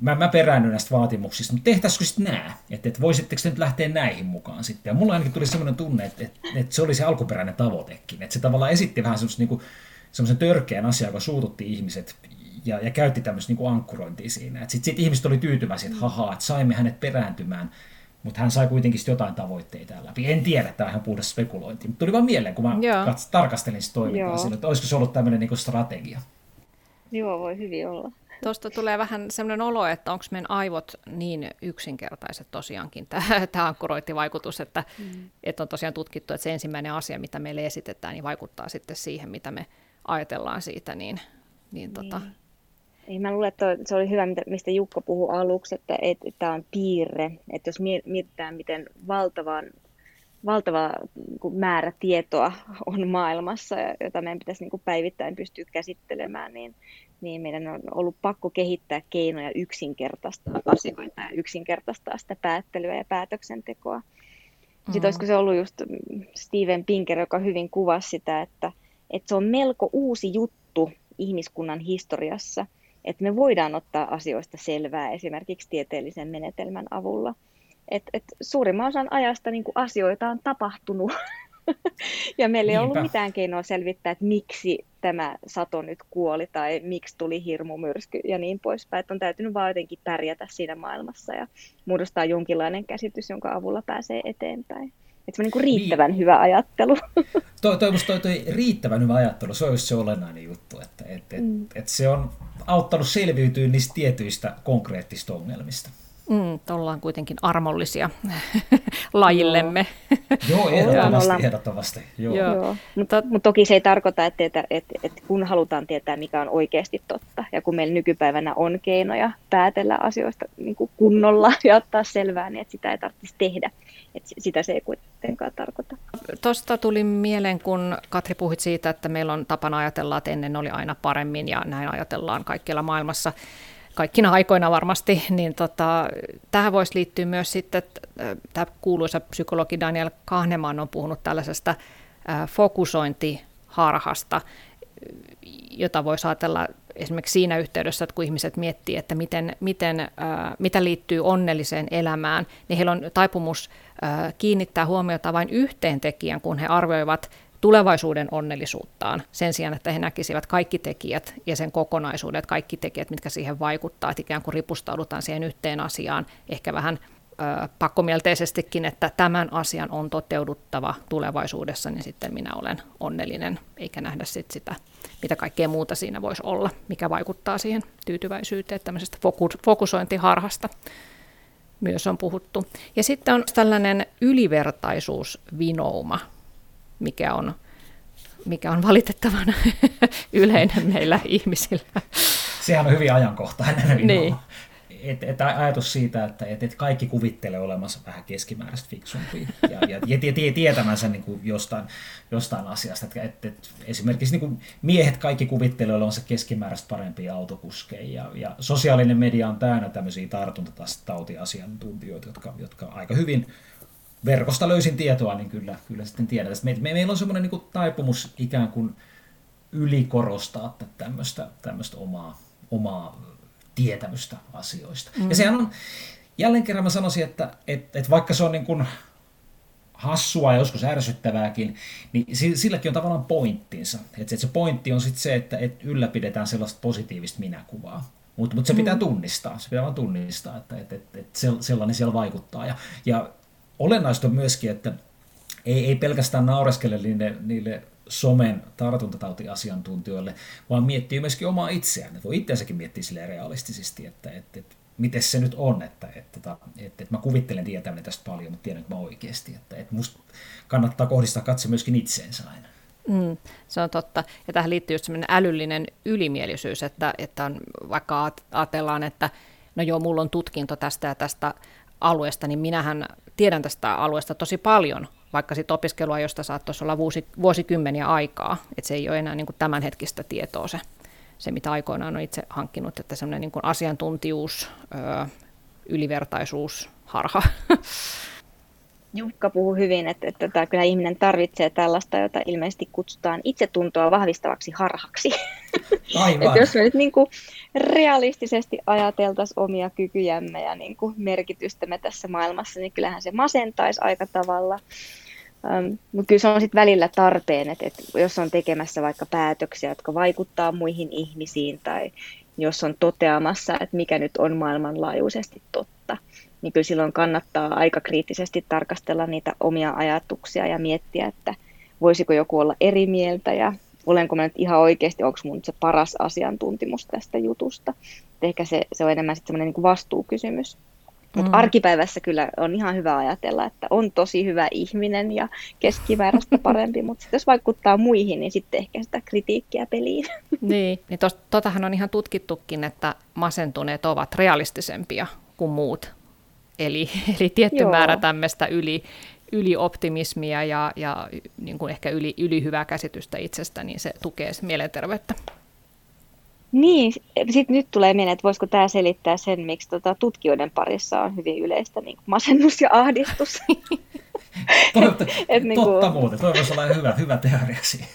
mä, mä peräännyn näistä vaatimuksista, mutta tehtäisikö sitten nämä? Että, että voisitteko te nyt lähteä näihin mukaan sitten? Ja mulla ainakin tuli sellainen tunne, että, että, että se oli se alkuperäinen tavoitekin. Että se tavallaan esitti vähän semmoista niin semmoisen törkeän asian, joka suututti ihmiset ja, ja käytti tämmöistä niin ankkurointia siinä. Sitten sit ihmiset oli tyytyväisiä, että hahaa, että saimme hänet perääntymään, mutta hän sai kuitenkin jotain tavoitteita läpi. En tiedä, tämä on ihan puhdas spekulointi, mutta tuli vaan mieleen, kun mä kats, tarkastelin sitä toimintaa siinä, että olisiko se ollut tämmöinen niin strategia. Joo, voi hyvin olla. Tuosta tulee vähän sellainen olo, että onko meidän aivot niin yksinkertaiset tosiaankin, tämä ankkurointivaikutus, että, mm. että on tosiaan tutkittu, että se ensimmäinen asia, mitä meille esitetään, niin vaikuttaa sitten siihen, mitä me ajatellaan siitä. Niin, niin, tota... niin. Ei, mä luulen, että se oli hyvä, mistä Jukka puhui aluksi, että, että tämä on piirre. Että jos mietitään, miten valtavan valtava määrä tietoa on maailmassa, jota meidän pitäisi niin kuin päivittäin pystyä käsittelemään, niin, niin meidän on ollut pakko kehittää keinoja yksinkertaistaa asioita ja yksinkertaistaa sitä päättelyä ja päätöksentekoa. Mm-hmm. Sitten olisiko se ollut just Steven Pinker, joka hyvin kuvasi sitä, että, että se on melko uusi juttu ihmiskunnan historiassa, että me voidaan ottaa asioista selvää esimerkiksi tieteellisen menetelmän avulla – et, et suurimman osan ajasta niin asioita on tapahtunut. ja meillä ei Niinpä. ollut mitään keinoa selvittää, että miksi tämä sato nyt kuoli tai miksi tuli hirmumyrsky ja niin poispäin. Että on täytynyt vaan jotenkin pärjätä siinä maailmassa ja muodostaa jonkinlainen käsitys, jonka avulla pääsee eteenpäin. Että se on niin riittävän niin. hyvä ajattelu. Toi, toi, toi, toi, riittävän hyvä ajattelu, se on just se olennainen juttu, että et, et, mm. et se on auttanut selviytyä niistä tietyistä konkreettista ongelmista. Mm, ollaan kuitenkin armollisia lajillemme. Joo, ehdottomasti. ehdottomasti. Joo. Joo. Joo. Mutta, mutta toki se ei tarkoita, että, että, että, että kun halutaan tietää, mikä on oikeasti totta, ja kun meillä nykypäivänä on keinoja päätellä asioista niin kuin kunnolla ja ottaa selvää, niin että sitä ei tarvitsisi tehdä. Että sitä se ei kuitenkaan tarkoita. Tuosta tuli mieleen, kun Katri puhuit siitä, että meillä on tapana ajatella, että ennen oli aina paremmin, ja näin ajatellaan kaikkialla maailmassa kaikkina aikoina varmasti, niin tota, tähän voisi liittyä myös sitten, tämä kuuluisa psykologi Daniel Kahneman on puhunut tällaisesta fokusointiharhasta, jota voisi ajatella esimerkiksi siinä yhteydessä, että kun ihmiset miettii, että miten, miten, mitä liittyy onnelliseen elämään, niin heillä on taipumus kiinnittää huomiota vain yhteen tekijän, kun he arvioivat tulevaisuuden onnellisuuttaan sen sijaan, että he näkisivät kaikki tekijät ja sen kokonaisuudet, kaikki tekijät, mitkä siihen vaikuttaa, että ikään kuin ripustaudutaan siihen yhteen asiaan, ehkä vähän ö, pakkomielteisestikin, että tämän asian on toteuduttava tulevaisuudessa, niin sitten minä olen onnellinen, eikä nähdä sit sitä, mitä kaikkea muuta siinä voisi olla, mikä vaikuttaa siihen tyytyväisyyteen, tämmöisestä fokusointiharhasta myös on puhuttu. Ja sitten on tällainen ylivertaisuusvinouma, mikä on, mikä on valitettavan yleinen meillä ihmisillä. Sehän on hyvin ajankohtainen. Niin. Et, et ajatus siitä, että et, et kaikki kuvittelee olemassa vähän keskimääräistä fiksumpia ja, ja, ja tie, tietämänsä niin kuin jostain, jostain asiasta. Et, et, et esimerkiksi niin kuin miehet kaikki kuvittelee olevansa keskimääräistä parempia autokuskeja ja, ja sosiaalinen media on täynnä tämmöisiä tartuntatautiasiantuntijoita, jotka, jotka aika hyvin verkosta löysin tietoa, niin kyllä, kyllä sitten tiedän. Me, me, meillä on semmoinen niin taipumus ikään kuin ylikorostaa tämmöistä, tämmöistä omaa, omaa tietämystä asioista. Mm. Ja sehän on, jälleen kerran mä sanoisin, että, että, että vaikka se on niin kuin hassua ja joskus ärsyttävääkin, niin silläkin on tavallaan pointtinsa. Että se pointti on sitten se, että, että ylläpidetään sellaista positiivista minäkuvaa. Mutta mut se pitää mm. tunnistaa, se pitää vaan tunnistaa, että, että, että, että sellainen siellä vaikuttaa. Ja, ja olennaista on myöskin, että ei, ei pelkästään naureskele niille, niille somen tartuntatautiasiantuntijoille, vaan miettii myöskin omaa itseään. Ne voi itseänsäkin miettiä sille realistisesti, että, että, että miten se nyt on, että, että, että, että, että mä kuvittelen tietäväni tästä paljon, mutta tiedänkö mä oikeasti. Että, että musta kannattaa kohdistaa katse myöskin itseensä aina. Mm, se on totta. Ja tähän liittyy just sellainen älyllinen ylimielisyys, että, että on, vaikka ajatellaan, että no joo, mulla on tutkinto tästä ja tästä alueesta, niin minähän tiedän tästä alueesta tosi paljon, vaikka sitten opiskelua, josta saattaisi olla vuosi, vuosikymmeniä aikaa, että se ei ole enää niin kuin tämänhetkistä tietoa se, se, mitä aikoinaan on itse hankkinut, että semmoinen niin kuin asiantuntijuus, öö, ylivertaisuus, harha. Jukka puhuu hyvin, että, että, että kyllä ihminen tarvitsee tällaista, jota ilmeisesti kutsutaan itsetuntoa vahvistavaksi harhaksi. Aivan. että jos me nyt niin kuin realistisesti ajateltaisiin omia kykyjämme ja niin kuin merkitystämme tässä maailmassa, niin kyllähän se masentaisi aika tavalla. Um, mutta kyllä se on sitten välillä tarpeen, että, että jos on tekemässä vaikka päätöksiä, jotka vaikuttaa muihin ihmisiin tai jos on toteamassa, että mikä nyt on maailmanlaajuisesti totta, niin kyllä silloin kannattaa aika kriittisesti tarkastella niitä omia ajatuksia ja miettiä, että voisiko joku olla eri mieltä ja olenko mä nyt ihan oikeasti, onko mun se paras asiantuntimus tästä jutusta. Et ehkä se, se on enemmän sitten semmoinen niin vastuukysymys. Mutta mm. arkipäivässä kyllä on ihan hyvä ajatella, että on tosi hyvä ihminen ja keskimääräistä parempi, mutta jos vaikuttaa muihin, niin sitten ehkä sitä kritiikkiä peliin. Niin, niin tos, totahan on ihan tutkittukin, että masentuneet ovat realistisempia kuin muut. Eli, eli tietty Joo. määrä tämmöistä yli, ylioptimismia ja, ja niin kuin ehkä yli, yli hyvää käsitystä itsestä, niin se tukee mielenterveyttä. Niin, sitten nyt tulee mieleen, että voisiko tämä selittää sen, miksi tota, tutkijoiden parissa on hyvin yleistä niin masennus ja ahdistus. totta, Et, niin kuin... totta muuten, toi voisi olla hyvä, hyvä teoria siihen.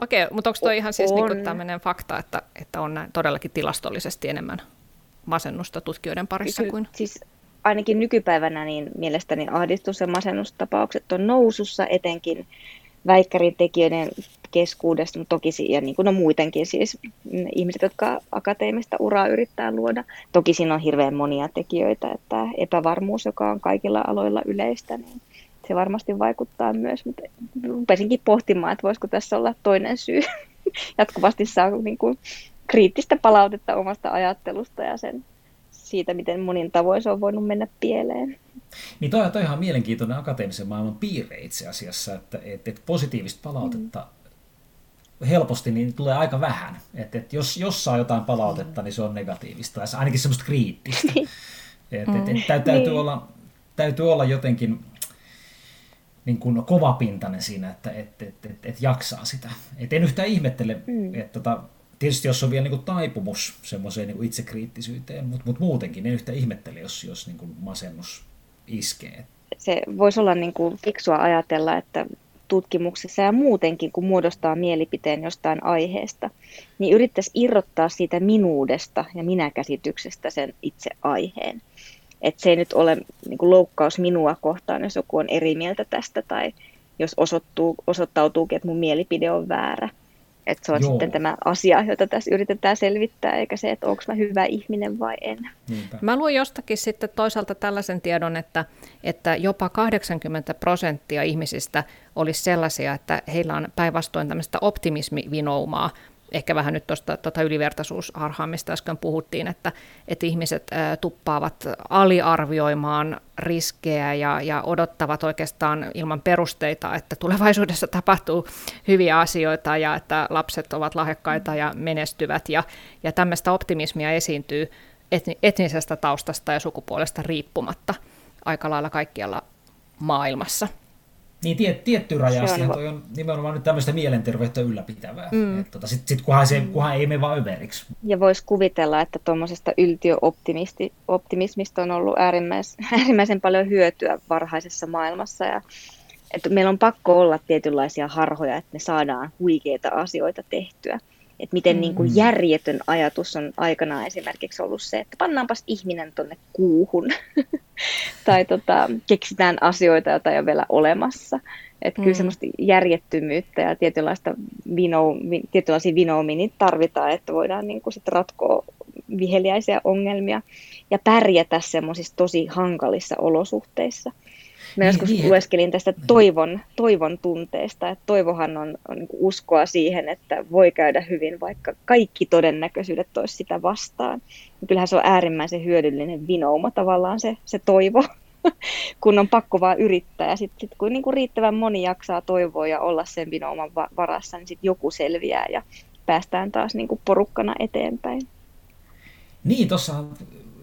Okei, mutta onko tuo ihan siis niin tämmöinen fakta, että, että on todellakin tilastollisesti enemmän masennusta tutkijoiden parissa Ky- kuin... Siis ainakin nykypäivänä niin mielestäni ahdistus- ja masennustapaukset on nousussa etenkin väikkärin tekijöiden keskuudesta, mutta toki ja niin kuin no muutenkin siis ihmiset, jotka akateemista uraa yrittää luoda. Toki siinä on hirveän monia tekijöitä, että epävarmuus, joka on kaikilla aloilla yleistä, niin se varmasti vaikuttaa myös, mutta rupesinkin pohtimaan, että voisiko tässä olla toinen syy. Jatkuvasti saa niin kuin, kriittistä palautetta omasta ajattelusta ja sen siitä, miten monin tavoin se on voinut mennä pieleen. Niin toi, toi on ihan mielenkiintoinen akateemisen maailman piirre itse asiassa, että, että, että positiivista palautetta mm. helposti niin tulee aika vähän. Että, että jos, jos saa jotain palautetta, mm. niin se on negatiivista, tai ainakin semmoista kriittistä. että, että, että täytyy, niin. olla, täytyy olla jotenkin niin kuin kovapintainen siinä, että että että että että jaksaa sitä. Et en yhtään ihmettele, mm. että tota, tietysti jos on vielä niin kuin taipumus semmoiseen niin kuin itsekriittisyyteen, mutta mut muutenkin en yhtään ihmettele, jos, jos niin kuin masennus iskee. Se voisi olla niin kuin fiksua ajatella, että tutkimuksessa ja muutenkin, kun muodostaa mielipiteen jostain aiheesta, niin yrittäisi irrottaa siitä minuudesta ja minäkäsityksestä sen itse aiheen. Että se ei nyt ole niin kuin loukkaus minua kohtaan, jos joku on eri mieltä tästä tai jos osoittuu, osoittautuukin, että mun mielipide on väärä. Että se on Joo. sitten tämä asia, jota tässä yritetään selvittää, eikä se, että onko mä hyvä ihminen vai en. Niinpä. Mä luin jostakin sitten toisaalta tällaisen tiedon, että, että jopa 80 prosenttia ihmisistä olisi sellaisia, että heillä on päinvastoin tämmöistä optimismivinoumaa, ehkä vähän nyt tuosta tuota ylivertaisuusharhaa, mistä äsken puhuttiin, että, että ihmiset tuppaavat aliarvioimaan riskejä ja, ja odottavat oikeastaan ilman perusteita, että tulevaisuudessa tapahtuu hyviä asioita ja että lapset ovat lahjakkaita ja menestyvät ja, ja tämmöistä optimismia esiintyy etni, etnisestä taustasta ja sukupuolesta riippumatta aika lailla kaikkialla maailmassa. Niin tiet, tietty raja asti on... on nimenomaan nyt tämmöistä mielenterveyttä ylläpitävää. Mm. Tota, Sitten sit, kunhan, se, mm. kunhan ei mene vaan överiksi. Ja voisi kuvitella, että tuommoisesta yltiöoptimismista on ollut äärimmäis, äärimmäisen paljon hyötyä varhaisessa maailmassa. Ja, että meillä on pakko olla tietynlaisia harhoja, että me saadaan huikeita asioita tehtyä. Että miten mm. niin kuin järjetön ajatus on aikanaan esimerkiksi ollut se, että pannaanpas ihminen tuonne kuuhun. tai tota, keksitään asioita, joita ei ole vielä olemassa. Että mm. kyllä semmoista järjettömyyttä ja tietynlaista vino, tietynlaisia vinoumia niin tarvitaan, että voidaan niin kuin sit ratkoa viheliäisiä ongelmia ja pärjätä semmoisissa tosi hankalissa olosuhteissa. Mä joskus niin, niin, lueskelin tästä niin. toivon, toivon tunteesta, että toivohan on, on niin uskoa siihen, että voi käydä hyvin, vaikka kaikki todennäköisyydet olisi sitä vastaan. Ja kyllähän se on äärimmäisen hyödyllinen vinouma tavallaan se, se toivo, kun on pakko vaan yrittää. Ja sitten sit, kun niin kuin riittävän moni jaksaa toivoa ja olla sen vinouman varassa, niin sitten joku selviää ja päästään taas niin kuin porukkana eteenpäin. Niin, tuossa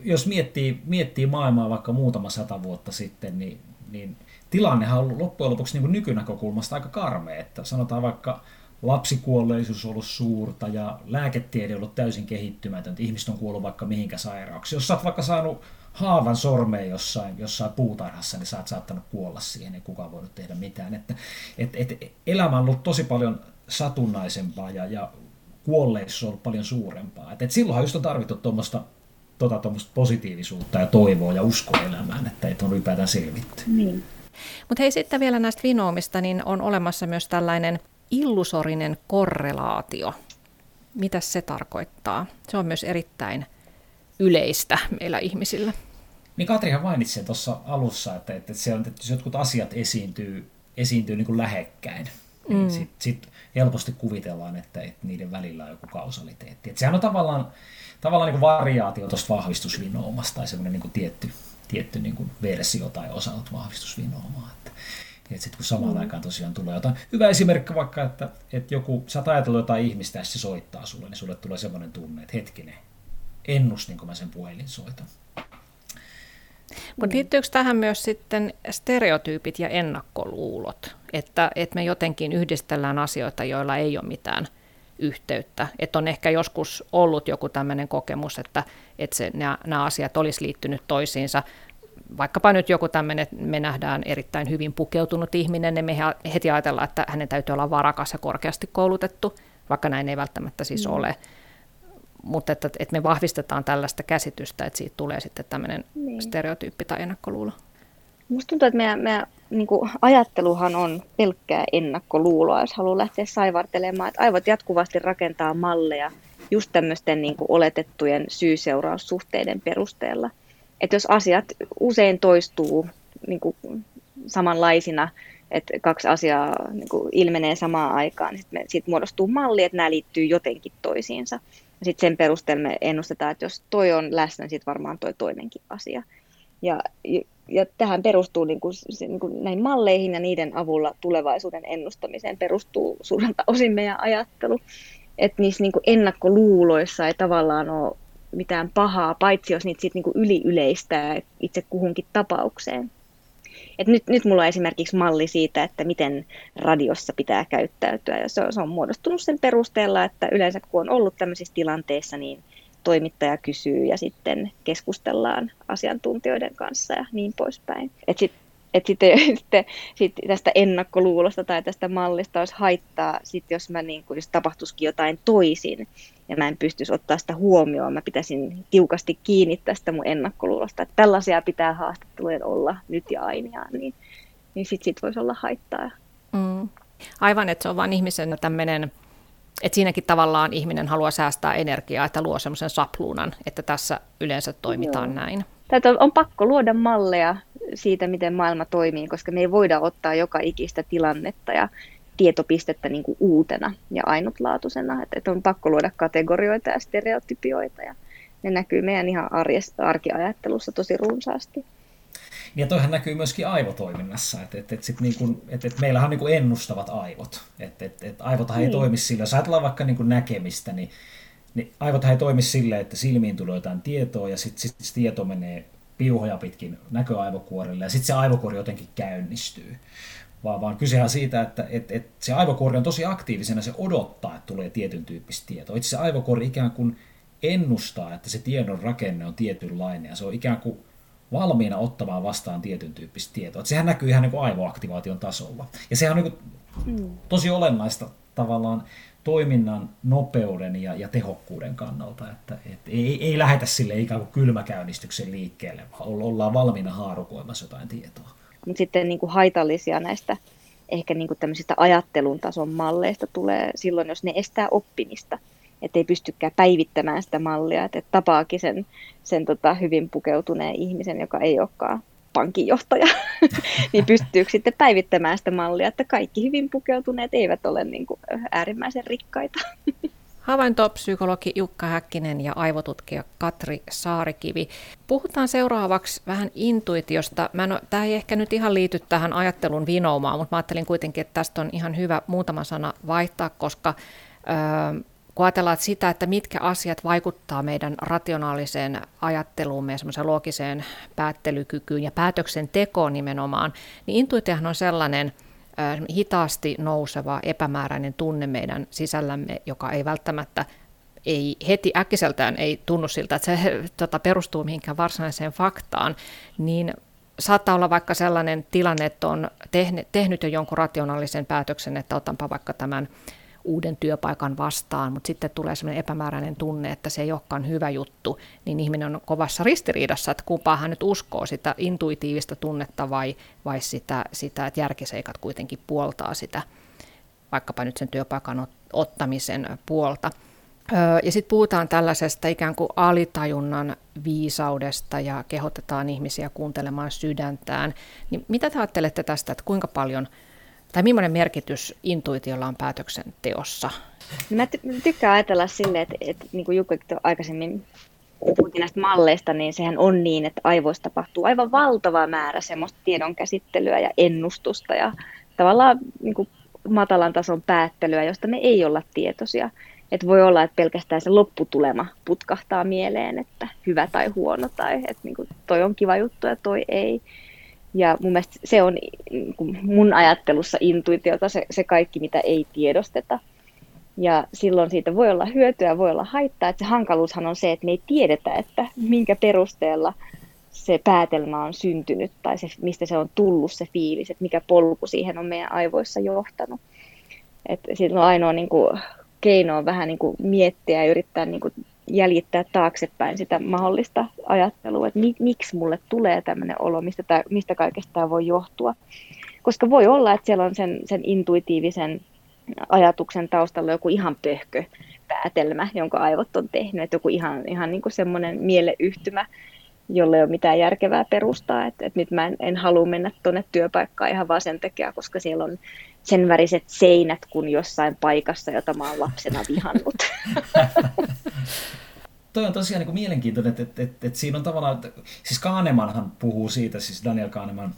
jos miettii, miettii maailmaa vaikka muutama sata vuotta sitten, niin niin tilannehan on loppujen lopuksi niin nykynäkökulmasta aika karmea, että sanotaan vaikka lapsikuolleisuus on ollut suurta ja lääketiede on ollut täysin kehittymätöntä, ihmiset on kuollut vaikka mihinkä sairauksi. Jos sä oot vaikka saanut haavan sormeen jossain, jossain puutarhassa, niin sä oot saattanut kuolla siihen, ei kukaan voinut tehdä mitään. Että, et, et, elämä on ollut tosi paljon satunnaisempaa ja, ja kuolleisuus on ollut paljon suurempaa. Et, et silloinhan just on tarvittu tuommoista tota, positiivisuutta ja toivoa ja uskoa elämään, että, että on ylipäätään selvitty. Niin. Mutta hei sitten vielä näistä vinoomista, niin on olemassa myös tällainen illusorinen korrelaatio. Mitä se tarkoittaa? Se on myös erittäin yleistä meillä ihmisillä. Niin Katrihan mainitsi tuossa alussa, että, että, se on, että jos jotkut asiat esiintyy, esiintyy niin kuin lähekkäin, niin mm. sitten sit helposti kuvitellaan, että, että niiden välillä on joku kausaliteetti. Että sehän on tavallaan tavallaan niin variaatio tuosta vahvistusvinoomasta tai semmoinen niin tietty, tietty niin kuin versio tai osa vahvistusvinoomaa. Että, että sitten kun samaan mm. aikaan tosiaan tulee jotain, hyvä esimerkki vaikka, että, että joku, sä oot ajatellut jotain ihmistä ja se soittaa sulle, niin sulle tulee semmoinen tunne, että hetkinen, ennustinko mä sen puhelinsoiton. Mutta liittyykö tähän myös sitten stereotyypit ja ennakkoluulot, että, että me jotenkin yhdistellään asioita, joilla ei ole mitään yhteyttä. Että on ehkä joskus ollut joku tämmöinen kokemus, että, että se, nämä, nämä asiat olisi liittynyt toisiinsa. Vaikkapa nyt joku tämmöinen, että me nähdään erittäin hyvin pukeutunut ihminen, niin me heti ajatellaan, että hänen täytyy olla varakas ja korkeasti koulutettu, vaikka näin ei välttämättä siis mm. ole. Mutta että, että me vahvistetaan tällaista käsitystä, että siitä tulee sitten tämmöinen niin. stereotyyppi tai ennakkoluulo. Musta tuntuu, että meidän, meidän niin kuin ajatteluhan on pelkkää ennakkoluuloa, jos haluaa lähteä saivartelemaan. Että aivot jatkuvasti rakentaa malleja just tämmöisten niin kuin oletettujen syy-seuraussuhteiden perusteella. Että jos asiat usein toistuu niin kuin samanlaisina, että kaksi asiaa niin kuin ilmenee samaan aikaan, niin sitten sit muodostuu malli, että nämä liittyy jotenkin toisiinsa. Sitten sen perusteella me ennustetaan, että jos toi on läsnä, niin sitten varmaan toi toinenkin asia. Ja, ja tähän perustuu niin kuin, niin kuin näihin malleihin ja niiden avulla tulevaisuuden ennustamiseen perustuu suurelta osin meidän ajattelu. Että niissä niin kuin ennakkoluuloissa ei tavallaan ole mitään pahaa, paitsi jos niitä sitten niin yli yleistää itse kuhunkin tapaukseen. Et nyt, nyt mulla on esimerkiksi malli siitä, että miten radiossa pitää käyttäytyä. Ja se on, se on muodostunut sen perusteella, että yleensä kun on ollut tämmöisissä tilanteissa, niin toimittaja kysyy ja sitten keskustellaan asiantuntijoiden kanssa ja niin poispäin. Et sit, et sitten, sitten sit tästä ennakkoluulosta tai tästä mallista olisi haittaa, sit jos, mä niin kun, jos tapahtuisikin jotain toisin ja mä en pystyisi ottaa sitä huomioon, mä pitäisin tiukasti kiinni tästä mun ennakkoluulosta, että tällaisia pitää haastattelujen olla nyt ja aina, niin, niin sitten sit voisi olla haittaa. Mm. Aivan, että se on vain ihmisen tämmöinen että siinäkin tavallaan ihminen haluaa säästää energiaa, että luo semmoisen sapluunan, että tässä yleensä toimitaan Joo. näin. Tätä on pakko luoda malleja siitä, miten maailma toimii, koska me ei voida ottaa joka ikistä tilannetta ja tietopistettä niin kuin uutena ja ainutlaatuisena. Että, että on pakko luoda kategorioita ja stereotypioita ja ne näkyy meidän ihan arjes, arkiajattelussa tosi runsaasti. Ja toihan näkyy myöskin aivotoiminnassa, että et, et sit niinku, et, et meillähän on niinku ennustavat aivot. Että et, et aivothan niin. ei toimi sillä, jos ajatellaan vaikka niinku näkemistä, niin, niin aivothan ei toimi silleen, että silmiin tulee jotain tietoa ja sitten sit se tieto menee piuhoja pitkin näköaivokuorille ja sitten se aivokuori jotenkin käynnistyy. Vaan, vaan kysehän siitä, että et, et se aivokuori on tosi aktiivisena, se odottaa, että tulee tietyn tyyppistä tietoa. Itse se aivokuori ikään kuin ennustaa, että se tiedon rakenne on tietynlainen ja se on ikään kuin valmiina ottamaan vastaan tietyn tyyppistä tietoa. Että sehän näkyy ihan niin kuin aivoaktivaation tasolla. Ja sehän on niin kuin mm. tosi olennaista tavallaan toiminnan nopeuden ja, ja tehokkuuden kannalta, että et ei, ei lähetä sille ikään kuin kylmäkäynnistyksen liikkeelle, vaan ollaan valmiina haarukoimassa jotain tietoa. Mutta sitten niin kuin haitallisia näistä ehkä niin kuin tämmöisistä ajattelun tason malleista tulee silloin, jos ne estää oppimista että ei pystykään päivittämään sitä mallia, että tapaakin sen, sen tota hyvin pukeutuneen ihmisen, joka ei olekaan pankinjohtaja, niin pystyykö sitten päivittämään sitä mallia, että kaikki hyvin pukeutuneet eivät ole niin kuin äärimmäisen rikkaita. Havaintopsykologi Jukka Häkkinen ja aivotutkija Katri Saarikivi. Puhutaan seuraavaksi vähän intuitiosta. Mä en tämä ei ehkä nyt ihan liity tähän ajattelun vinoumaan, mutta mä ajattelin kuitenkin, että tästä on ihan hyvä muutama sana vaihtaa, koska öö, kun ajatellaan sitä, että mitkä asiat vaikuttaa meidän rationaaliseen ajatteluumme ja semmoiseen loogiseen päättelykykyyn ja päätöksentekoon nimenomaan, niin intuitiohan on sellainen hitaasti nouseva epämääräinen tunne meidän sisällämme, joka ei välttämättä ei heti äkkiseltään ei tunnu siltä, että se tota, perustuu mihinkään varsinaiseen faktaan, niin saattaa olla vaikka sellainen tilanne, että on tehnyt jo jonkun rationaalisen päätöksen, että otanpa vaikka tämän uuden työpaikan vastaan, mutta sitten tulee sellainen epämääräinen tunne, että se ei olekaan hyvä juttu, niin ihminen on kovassa ristiriidassa, että kumpaa hän nyt uskoo, sitä intuitiivista tunnetta vai, vai sitä, sitä, että järkiseikat kuitenkin puoltaa sitä, vaikkapa nyt sen työpaikan ottamisen puolta. Ja sitten puhutaan tällaisesta ikään kuin alitajunnan viisaudesta ja kehotetaan ihmisiä kuuntelemaan sydäntään. Niin mitä te ajattelette tästä, että kuinka paljon – tai millainen merkitys intuitiolla on päätöksenteossa? No mä tykkään ajatella silleen, että, että niin kuin Jukka aikaisemmin puhuttiin näistä malleista, niin sehän on niin, että aivoissa tapahtuu aivan valtava määrä semmoista tiedon käsittelyä ja ennustusta ja tavallaan niin kuin matalan tason päättelyä, josta me ei olla tietoisia. Että voi olla, että pelkästään se lopputulema putkahtaa mieleen, että hyvä tai huono tai että niin kuin toi on kiva juttu ja toi ei. Ja mun mielestä se on mun ajattelussa intuitiota se, se kaikki, mitä ei tiedosteta. Ja silloin siitä voi olla hyötyä, voi olla haittaa. Että se hankaluushan on se, että me ei tiedetä, että minkä perusteella se päätelmä on syntynyt tai se, mistä se on tullut se fiilis, että mikä polku siihen on meidän aivoissa johtanut. Että on ainoa niin kuin, keino on vähän niin kuin, miettiä ja yrittää niin kuin, jäljittää taaksepäin sitä mahdollista ajattelua, että mi, miksi mulle tulee tämmöinen olo, mistä, tää, mistä kaikesta tämä voi johtua. Koska voi olla, että siellä on sen, sen intuitiivisen ajatuksen taustalla joku ihan pöhkö päätelmä, jonka aivot on tehnyt, että joku ihan, ihan niin kuin semmoinen mieleyhtymä, jolle ei ole mitään järkevää perustaa, että, että nyt mä en, en halua mennä tuonne työpaikkaan ihan vaan sen takia, koska siellä on sen väriset seinät kuin jossain paikassa, jota mä oon lapsena vihannut. Toi on tosiaan niin mielenkiintoinen, että, että, että, että siinä on tavallaan, että, siis Kahnemanhan puhuu siitä, siis Daniel Kahneman,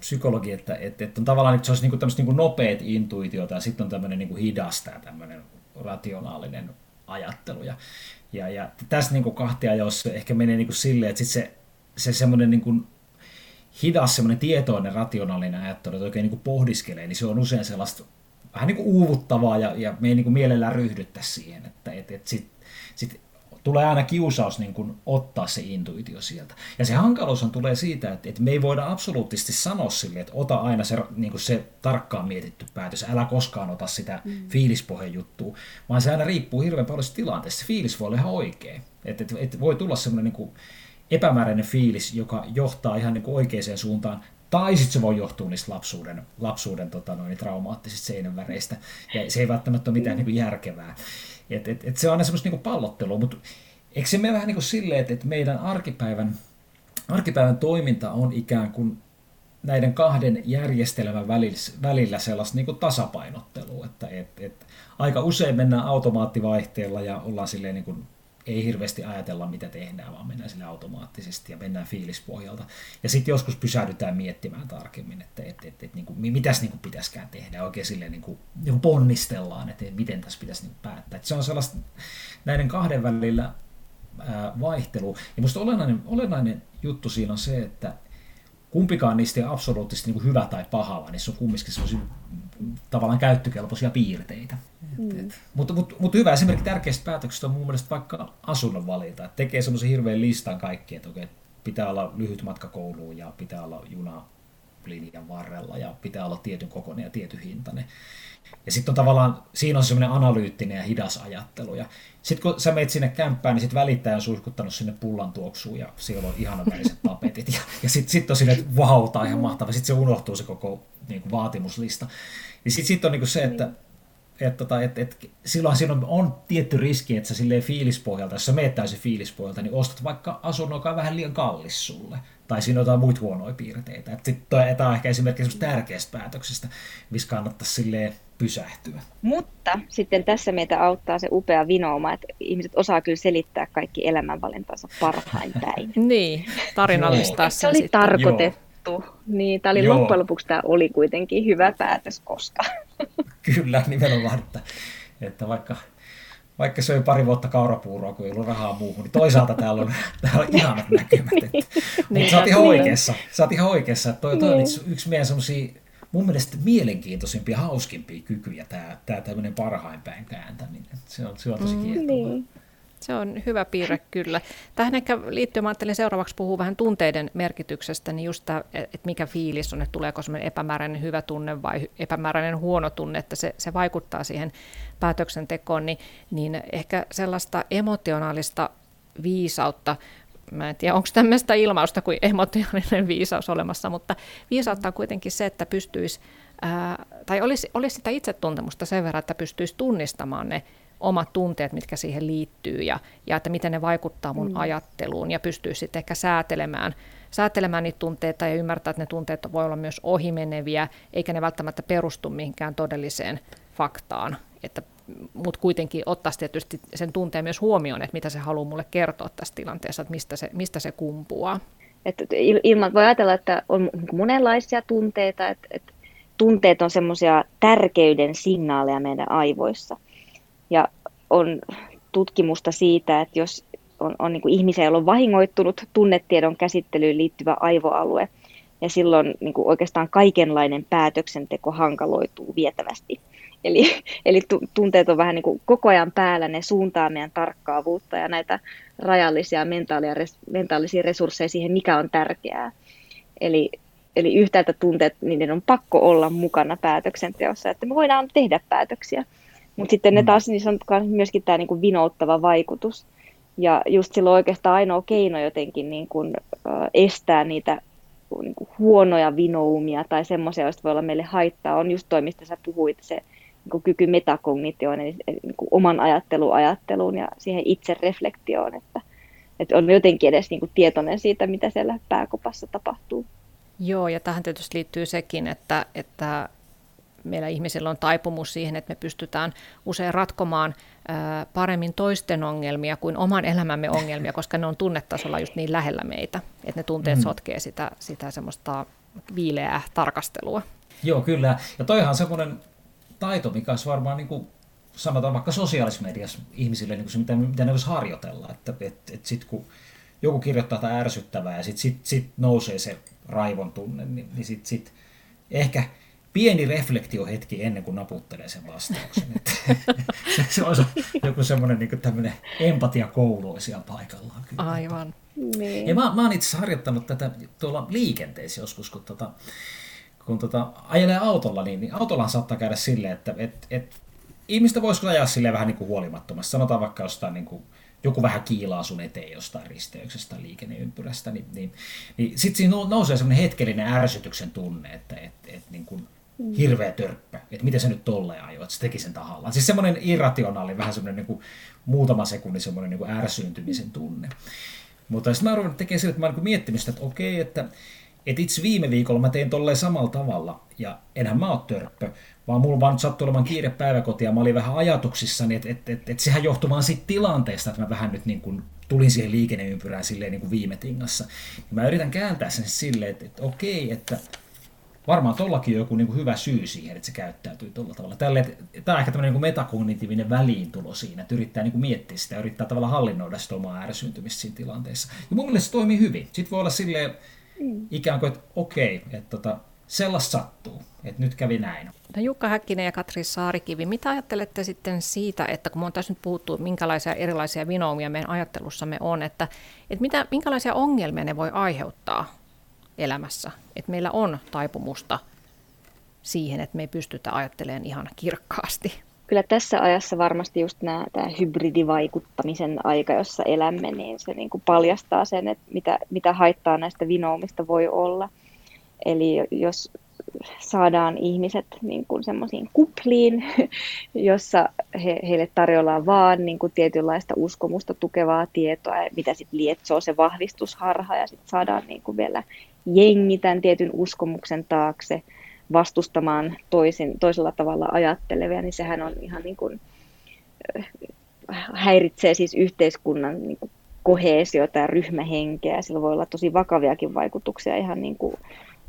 psykologi, että, että, että on tavallaan, että se olisi niin kuin niin nopeat intuitiota ja sitten on tämmöinen niin hidas tämä tämmöinen rationaalinen ajattelu. Ja, ja, ja tässä niin kahtia, jos ehkä menee niin silleen, että sit se, se semmoinen niin kuin hidas, semmoinen tietoinen, rationaalinen ajattelu, että oikein niin kuin pohdiskelee, niin se on usein sellaista vähän niin kuin uuvuttavaa ja, ja me ei niin kuin mielellään ryhdyttä siihen, että että että sitten sit tulee aina kiusaus niin kuin ottaa se intuitio sieltä. Ja se hankaluus tulee siitä, että, että me ei voida absoluuttisesti sanoa sille, että ota aina se, niin kuin se tarkkaan mietitty päätös, älä koskaan ota sitä mm. fiilispohjan juttua, vaan se aina riippuu hirveän paljon tilanteesta. Se fiilis voi olla ihan oikea. Että, että, että voi tulla semmoinen niin kuin epämääräinen fiilis, joka johtaa ihan niin kuin oikeaan suuntaan, tai sitten se voi johtua niistä lapsuuden, lapsuuden tota noin, traumaattisista seinänväreistä, ja se ei välttämättä ole mitään mm. niin kuin järkevää. Et, et, et se on aina semmoista niin pallottelua, mutta eikö se mene vähän niin kuin silleen, että, että meidän arkipäivän, arkipäivän toiminta on ikään kuin näiden kahden järjestelmän välillä, välillä sellaista niin kuin tasapainottelua, että et, et, aika usein mennään automaattivaihteella ja ollaan silleen niin kuin ei hirveästi ajatella, mitä tehdään, vaan mennään sille automaattisesti ja mennään fiilispohjalta. Ja sitten joskus pysähdytään miettimään tarkemmin, että et, et, et, niin kuin, mitäs niin kuin pitäisikään tehdä. Oikein silleen niin kuin, niin kuin ponnistellaan, että miten tässä pitäisi niin päättää. Et se on sellaista näiden kahden välillä ää, vaihtelu. Ja minusta olennainen, olennainen juttu siinä on se, että kumpikaan niistä ei absoluuttisesti niin kuin hyvä tai paha, vaan niissä on kumminkin sellaisia tavallaan käyttökelpoisia piirteitä. Mm. Mutta mut, mut hyvä esimerkki tärkeistä päätöksistä on mun mielestä vaikka asunnon valinta. Et tekee semmoisen hirveän listan kaikki, että okay, pitää olla lyhyt matka kouluun ja pitää olla juna linjan varrella ja pitää olla tietyn kokoinen ja tietyn hintainen. Ja sitten on tavallaan, siinä on semmoinen analyyttinen ja hidas ajattelu. Ja sitten kun sä meet sinne kämppään, niin sitten välittäjä on suihkuttanut sinne pullan tuoksuun ja siellä on ihanan väriset tapetit. Ja, ja sitten sit on silleen, että vau, wow, ihan mahtava. Sitten se unohtuu se koko niin kuin, vaatimuslista. Niin sitten sit on niin kuin se, että että tota, et, et, silloin siinä on, on tietty riski, että sä silleen fiilispohjalta, jos sä meet täysin fiilispohjalta, niin ostat vaikka asunnon, joka on vähän liian kallis sulle. Tai siinä on jotain muita huonoja piirteitä. Tämä on ehkä esimerkiksi tärkeästä päätöksestä, missä kannattaisi silleen pysähtyä. Mutta sitten tässä meitä auttaa se upea vinooma, että ihmiset osaa kyllä selittää kaikki elämänvalintansa parhain päin. niin, tarinallistaa Se oli sitten. tarkoitettu. Joo. Niin, tämä oli Joo. loppujen lopuksi tämä oli kuitenkin hyvä päätös, koska. kyllä, nimenomaan, että, että vaikka vaikka söi pari vuotta kaurapuuroa, kun ei ollut rahaa muuhun, niin toisaalta täällä on, täällä on ihanat näkymät. niin. Mutta niin, sä oot ihan niin. oikeassa. Sä oot ihan oikeassa. Että toi, toi niin. on yksi, yksi meidän semmosia, mun mielestä mielenkiintoisimpia, hauskimpia kykyjä, tämä, tämä tämmöinen parhain päin kääntäminen. Se on, se on tosi mm. Niin. Se on hyvä piirre kyllä. Tähän ehkä liittyen, mä ajattelin seuraavaksi puhua vähän tunteiden merkityksestä, niin just tämä, että mikä fiilis on, että tuleeko semmoinen epämääräinen hyvä tunne vai epämääräinen huono tunne, että se, se vaikuttaa siihen päätöksentekoon, niin, niin ehkä sellaista emotionaalista viisautta, mä en tiedä, onko tämmöistä ilmausta kuin emotionaalinen viisaus olemassa, mutta viisautta on kuitenkin se, että pystyisi, ää, tai olisi, olisi sitä itsetuntemusta sen verran, että pystyisi tunnistamaan ne omat tunteet, mitkä siihen liittyy ja, ja että miten ne vaikuttaa mun mm. ajatteluun ja pystyy sitten ehkä säätelemään, säätelemään niitä tunteita ja ymmärtää, että ne tunteet voi olla myös ohimeneviä, eikä ne välttämättä perustu mihinkään todelliseen faktaan. Että, mutta kuitenkin ottaa tietysti sen tunteen myös huomioon, että mitä se haluaa mulle kertoa tässä tilanteessa, että mistä se, mistä se kumpuaa. Että ilman voi ajatella, että on monenlaisia tunteita, että, että tunteet on semmoisia tärkeyden signaaleja meidän aivoissa – ja on tutkimusta siitä, että jos on, on niin kuin ihmisiä, joilla on vahingoittunut tunnetiedon käsittelyyn liittyvä aivoalue, ja silloin niin kuin oikeastaan kaikenlainen päätöksenteko hankaloituu vietävästi. Eli, eli tunteet on vähän niin kuin koko ajan päällä, ne suuntaa meidän tarkkaavuutta ja näitä rajallisia mentaalia, mentaalisia resursseja siihen, mikä on tärkeää. Eli, eli yhtäältä tunteet, niiden on pakko olla mukana päätöksenteossa, että me voidaan tehdä päätöksiä. Mutta sitten ne mm. taas, niissä on myöskin tämä niinku vinouttava vaikutus. Ja just silloin oikeastaan ainoa keino jotenkin niinku, äh, estää niitä niinku, huonoja vinoumia tai semmoisia, joista voi olla meille haittaa, on just toi, mistä sä puhuit, se niinku, kyky metakognitioon, eli niinku, oman ajatteluun ajatteluun ja siihen itse reflektioon, että, että on jotenkin edes niin kuin tietoinen siitä, mitä siellä pääkopassa tapahtuu. Joo, ja tähän tietysti liittyy sekin, että, että meillä ihmisillä on taipumus siihen, että me pystytään usein ratkomaan paremmin toisten ongelmia kuin oman elämämme ongelmia, koska ne on tunnetasolla just niin lähellä meitä, että ne tunteet mm. sotkee sitä, sitä semmoista viileää tarkastelua. Joo, kyllä. Ja toihan on semmoinen taito, mikä olisi varmaan niin kuin sanotaan vaikka sosiaalisessa mediassa ihmisille niin kuin se, mitä, mitä ne voisi harjoitella. Että et, et sitten kun joku kirjoittaa jotain ärsyttävää ja sitten sit, sit nousee se raivon tunne, niin, niin sitten sit ehkä pieni reflektiohetki ennen kuin naputtelee sen vastauksen. Että se, se olisi joku semmoinen niin tämmöinen empatiakoulu paikallaan. Kyllä. Aivan. Niin. Ja mä, mä oon itse harjoittanut tätä tuolla liikenteessä joskus, kun, tota, kun tota, ajelee autolla, niin, niin autolla saattaa käydä silleen, että et, et, ihmistä voisi ajaa silleen vähän niin kuin huolimattomasti. Sanotaan vaikka jostain niin kuin, joku vähän kiilaa sun eteen jostain risteyksestä liikenneympyrästä, niin, niin, niin sitten siinä nousee semmoinen hetkellinen ärsytyksen tunne, että et, et, niin kuin. Hirveä törppä, että miten se nyt tolleen ajoi, että se teki sen tahallaan. Siis semmoinen irrationaali, vähän semmoinen niin kuin, muutama sekunnin semmoinen niin kuin ärsyyntymisen tunne. Mutta sitten mä ruvennut tekemään sille, että mä olen miettinyt sitä, että okei, että, että itse viime viikolla mä tein tolleen samalla tavalla, ja enhän mä ole törppö, vaan mulla vaan sattui olemaan kiire päiväkotia, ja mä olin vähän ajatuksissani, että, että, että, että sehän johtui vaan siitä tilanteesta, että mä vähän nyt niin kuin tulin siihen liikenneympyrään silleen niin kuin viime tingassa. Ja mä yritän kääntää sen silleen, että, että okei, että varmaan tuollakin on joku niin kuin hyvä syy siihen, että se käyttäytyy tuolla tavalla. Tälle, tämä on ehkä tämmöinen niin metakognitiivinen väliintulo siinä, että yrittää niin kuin miettiä sitä, yrittää tavallaan hallinnoida sitä omaa ärsyntymistä siinä tilanteessa. Ja mun mielestä se toimii hyvin. Sitten voi olla silleen mm. ikään kuin, että okei, että tota, sellaista sattuu, että nyt kävi näin. No Jukka Häkkinen ja Katri Saarikivi, mitä ajattelette sitten siitä, että kun me on tässä nyt puhuttu, minkälaisia erilaisia vinoumia meidän ajattelussamme on, että, että mitä, minkälaisia ongelmia ne voi aiheuttaa elämässä. Että meillä on taipumusta siihen, että me ei pystytä ajattelemaan ihan kirkkaasti. Kyllä tässä ajassa varmasti just tämä hybridivaikuttamisen aika, jossa elämme, niin se niin kuin paljastaa sen, että mitä, mitä haittaa näistä vinoumista voi olla. Eli jos saadaan ihmiset niin kuin semmoisiin kupliin, jossa he, heille tarjolla vaan niin kuin tietynlaista uskomusta tukevaa tietoa, mitä sitten lietsoo se vahvistusharha ja sitten saadaan niin kuin vielä jengi tämän tietyn uskomuksen taakse vastustamaan toisin, toisella tavalla ajattelevia, niin sehän on ihan niin kuin, äh, häiritsee siis yhteiskunnan niin kuin koheesiota ja ryhmähenkeä. Sillä voi olla tosi vakaviakin vaikutuksia ihan niin kuin,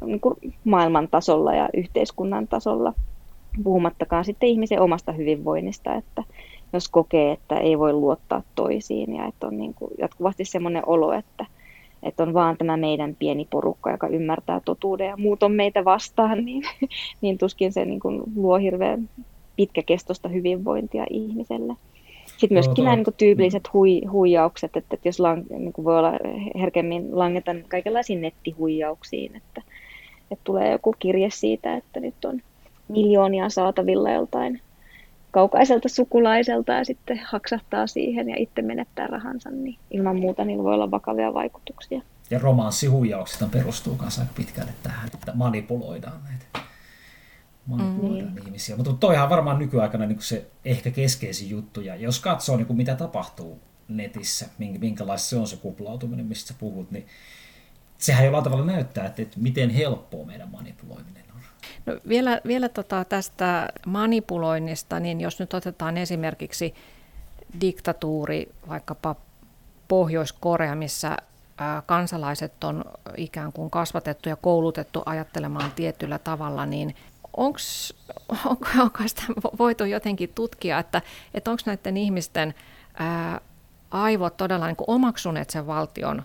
niin kuin maailman tasolla ja yhteiskunnan tasolla, puhumattakaan sitten ihmisen omasta hyvinvoinnista, että jos kokee, että ei voi luottaa toisiin ja että on niin kuin jatkuvasti semmoinen olo, että että on vaan tämä meidän pieni porukka, joka ymmärtää totuuden ja muut on meitä vastaan, niin, niin tuskin se niin kuin luo hirveän pitkäkestoista hyvinvointia ihmiselle. Sitten myöskin no, nämä niin kuin, tyypilliset hui, huijaukset, että, että jos lang, niin kuin voi olla herkemmin langeta kaikenlaisiin nettihuijauksiin, että, että tulee joku kirje siitä, että nyt on miljoonia saatavilla joltain kaukaiselta sukulaiselta ja sitten haksahtaa siihen ja itse menettää rahansa, niin ilman muuta niillä voi olla vakavia vaikutuksia. Ja romanssihuijaukset perustuu myös aika pitkälle tähän, että manipuloidaan näitä manipuloidaan mm. ihmisiä. Mutta toihan varmaan nykyaikana niin se ehkä keskeisin juttu. Ja jos katsoo niin mitä tapahtuu netissä, minkälaista se on se kuplautuminen, mistä sä puhut, niin sehän jollain tavalla näyttää, että, että miten helppoa meidän manipuloiminen No vielä vielä tota tästä manipuloinnista, niin jos nyt otetaan esimerkiksi diktatuuri, vaikkapa Pohjois-Korea, missä kansalaiset on ikään kuin kasvatettu ja koulutettu ajattelemaan tietyllä tavalla, niin onko sitä voitu jotenkin tutkia, että, että onko näiden ihmisten ää, aivot todella niin omaksuneet sen valtion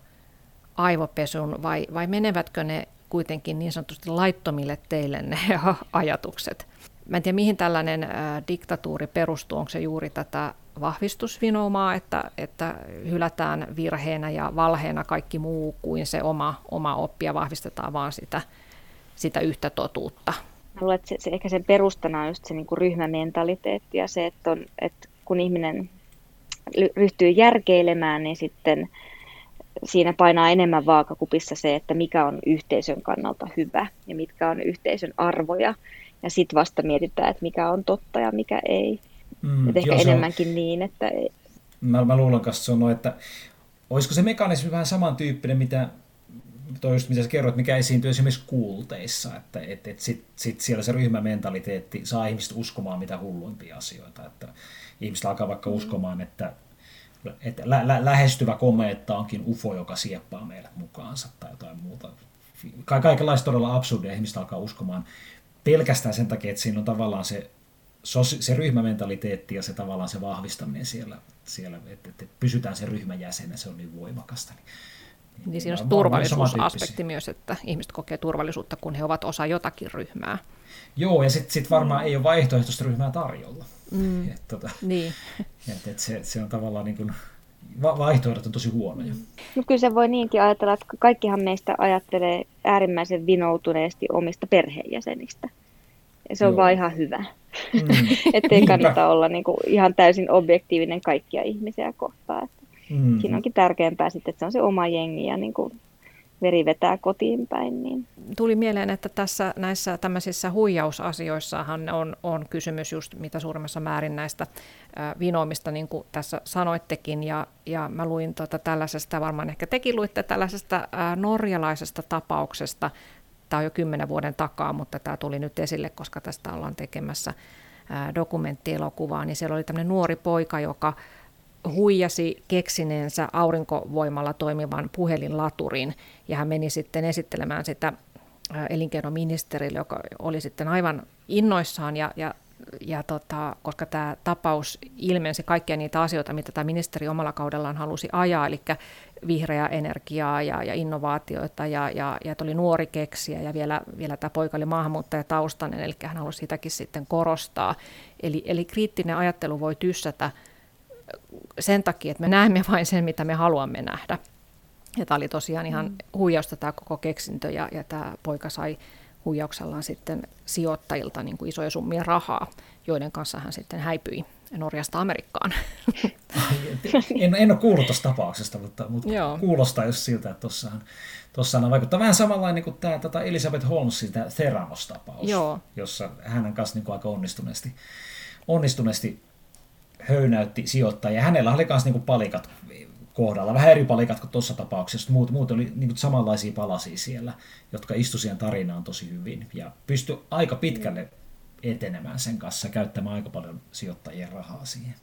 aivopesun vai, vai menevätkö ne kuitenkin niin sanotusti laittomille teille ne ajatukset. Mä en tiedä, mihin tällainen ä, diktatuuri perustuu. Onko se juuri tätä vahvistusvinoumaa, että, että hylätään virheenä ja valheena kaikki muu kuin se oma, oma oppi ja vahvistetaan vaan sitä, sitä yhtä totuutta. Mä luulen, että se, se, ehkä sen perustana on just se niin kuin ryhmämentaliteetti ja se, että, on, että kun ihminen ryhtyy järkeilemään, niin sitten siinä painaa enemmän vaakakupissa se, että mikä on yhteisön kannalta hyvä ja mitkä on yhteisön arvoja. Ja sitten vasta mietitään, että mikä on totta ja mikä ei. Mm, Et ehkä joo, enemmänkin on... niin, että... Ei. Mä, mä luulen kanssa, no, että olisiko se mekanismi vähän samantyyppinen, mitä toi just mitä sä kerroit, mikä esiintyy esimerkiksi kuulteissa, että et, et sit, sit siellä se ryhmämentaliteetti saa ihmiset uskomaan mitä hulluimpia asioita, että ihmiset alkaa vaikka mm. uskomaan, että, että lä- lä- lähestyvä kometta onkin UFO, joka sieppaa meidät mukaansa tai jotain muuta. Ka- kaikenlaista todella absurdia ihmiset alkaa uskomaan pelkästään sen takia, että siinä on tavallaan se, se ryhmämentaliteetti ja se tavallaan se vahvistaminen siellä, siellä että, että pysytään sen ryhmän jäsenä, se on niin voimakasta. Niin niin siinä on se turvallisuusaspekti myös, että ihmiset kokee turvallisuutta, kun he ovat osa jotakin ryhmää. Joo, ja sitten sit varmaan ei ole vaihtoehtoista ryhmää tarjolla. Mm. Et, tota, niin. et, et se, se on tavallaan niin kuin, vaihtoehdot on tosi huonoja. No kyllä se voi niinkin ajatella, että kaikkihan meistä ajattelee äärimmäisen vinoutuneesti omista perheenjäsenistä. Ja se on Joo. vaan ihan hyvä. Mm. Ettei kannata olla niin kuin ihan täysin objektiivinen kaikkia ihmisiä kohtaan. Mm. Siinä onkin tärkeämpää sitten, että se on se oma jengi ja niin kuin veri vetää kotiin päin. Niin. Tuli mieleen, että tässä näissä tämmöisissä huijausasioissahan on, on kysymys just mitä suurimmassa määrin näistä äh, vinoimista, niin kuin tässä sanoittekin, ja, ja mä luin tuota tällaisesta, varmaan ehkä tekin luitte tällaisesta äh, norjalaisesta tapauksesta, tämä on jo kymmenen vuoden takaa, mutta tämä tuli nyt esille, koska tästä ollaan tekemässä äh, dokumenttielokuvaa, niin siellä oli tämmöinen nuori poika, joka huijasi keksineensä aurinkovoimalla toimivan puhelinlaturin ja hän meni sitten esittelemään sitä elinkeinoministerille, joka oli sitten aivan innoissaan ja, ja, ja tota, koska tämä tapaus ilmensi kaikkia niitä asioita, mitä tämä ministeri omalla kaudellaan halusi ajaa, eli vihreää energiaa ja, ja innovaatioita ja, ja, ja oli nuori keksiä ja vielä, vielä tämä poika oli maahanmuuttajataustainen, eli hän halusi sitäkin sitten korostaa. Eli, eli kriittinen ajattelu voi tyssätä sen takia, että me näemme vain sen, mitä me haluamme nähdä. Ja tämä oli tosiaan ihan mm. huijausta tämä koko keksintö ja, ja tämä poika sai huijauksellaan sitten sijoittajilta niin kuin isoja summia rahaa, joiden kanssa hän sitten häipyi Norjasta Amerikkaan. en, en ole kuullut tuosta tapauksesta, mutta, mutta kuulostaa just siltä, että tuossahan, tuossahan vaikuttaa vähän samanlainen kuin tämä tota Elisabeth Holmesin tämä Theranos-tapaus, Joo. jossa hänen kanssa niin aika onnistuneesti, onnistuneesti höynäytti sijoittajia. Hänellä oli myös niinku palikat kohdalla, vähän eri palikat kuin tuossa tapauksessa. Muut, muut oli niinku samanlaisia palasia siellä, jotka istu siihen tarinaan tosi hyvin ja pystyi aika pitkälle etenemään sen kanssa, käyttämään aika paljon sijoittajien rahaa siihen.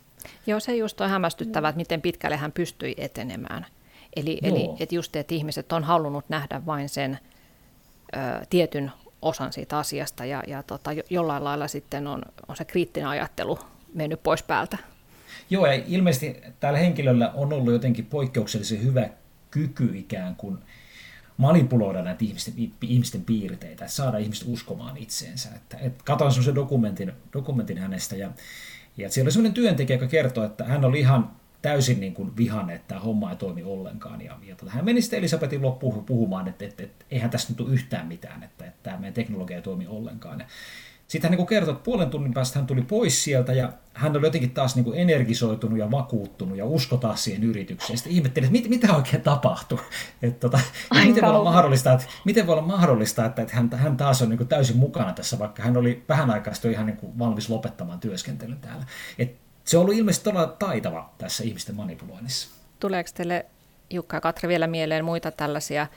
Joo, se just on hämmästyttävää, että miten pitkälle hän pystyi etenemään. Eli, eli että just, että ihmiset on halunnut nähdä vain sen ö, tietyn osan siitä asiasta ja, ja tota, jollain lailla sitten on, on se kriittinen ajattelu mennyt pois päältä. Joo, ja ilmeisesti tällä henkilöllä on ollut jotenkin poikkeuksellisen hyvä kyky ikään kuin manipuloida näitä ihmisten, ihmisten piirteitä, saada ihmiset uskomaan itseensä. Että, että katsoin semmoisen dokumentin, dokumentin hänestä, ja, ja siellä oli semmoinen työntekijä, joka kertoi, että hän oli ihan täysin niin kuin vihanne, että tämä homma ei toimi ollenkaan. Ja, ja tota, hän meni sitten Elisabetin loppuun puhumaan, että, että, että, että eihän tässä nyt ole yhtään mitään, että, että tämä meidän teknologia ei toimi ollenkaan. Ja sitten hän niin kertoi, että puolen tunnin päästä hän tuli pois sieltä ja hän oli jotenkin taas niin energisoitunut ja vakuuttunut ja usko taas siihen yritykseen. Sitten ihmettelin, että mit, mitä oikein tapahtui. Että tota, miten, voi olla mahdollista, että, miten voi olla mahdollista, että, että hän, hän taas on niin täysin mukana tässä, vaikka hän oli vähän aikaa sitten ihan niin valmis lopettamaan työskentelyn täällä. Et se on ollut ilmeisesti todella taitava tässä ihmisten manipuloinnissa. Tuleeko teille Jukka ja Katri vielä mieleen muita tällaisia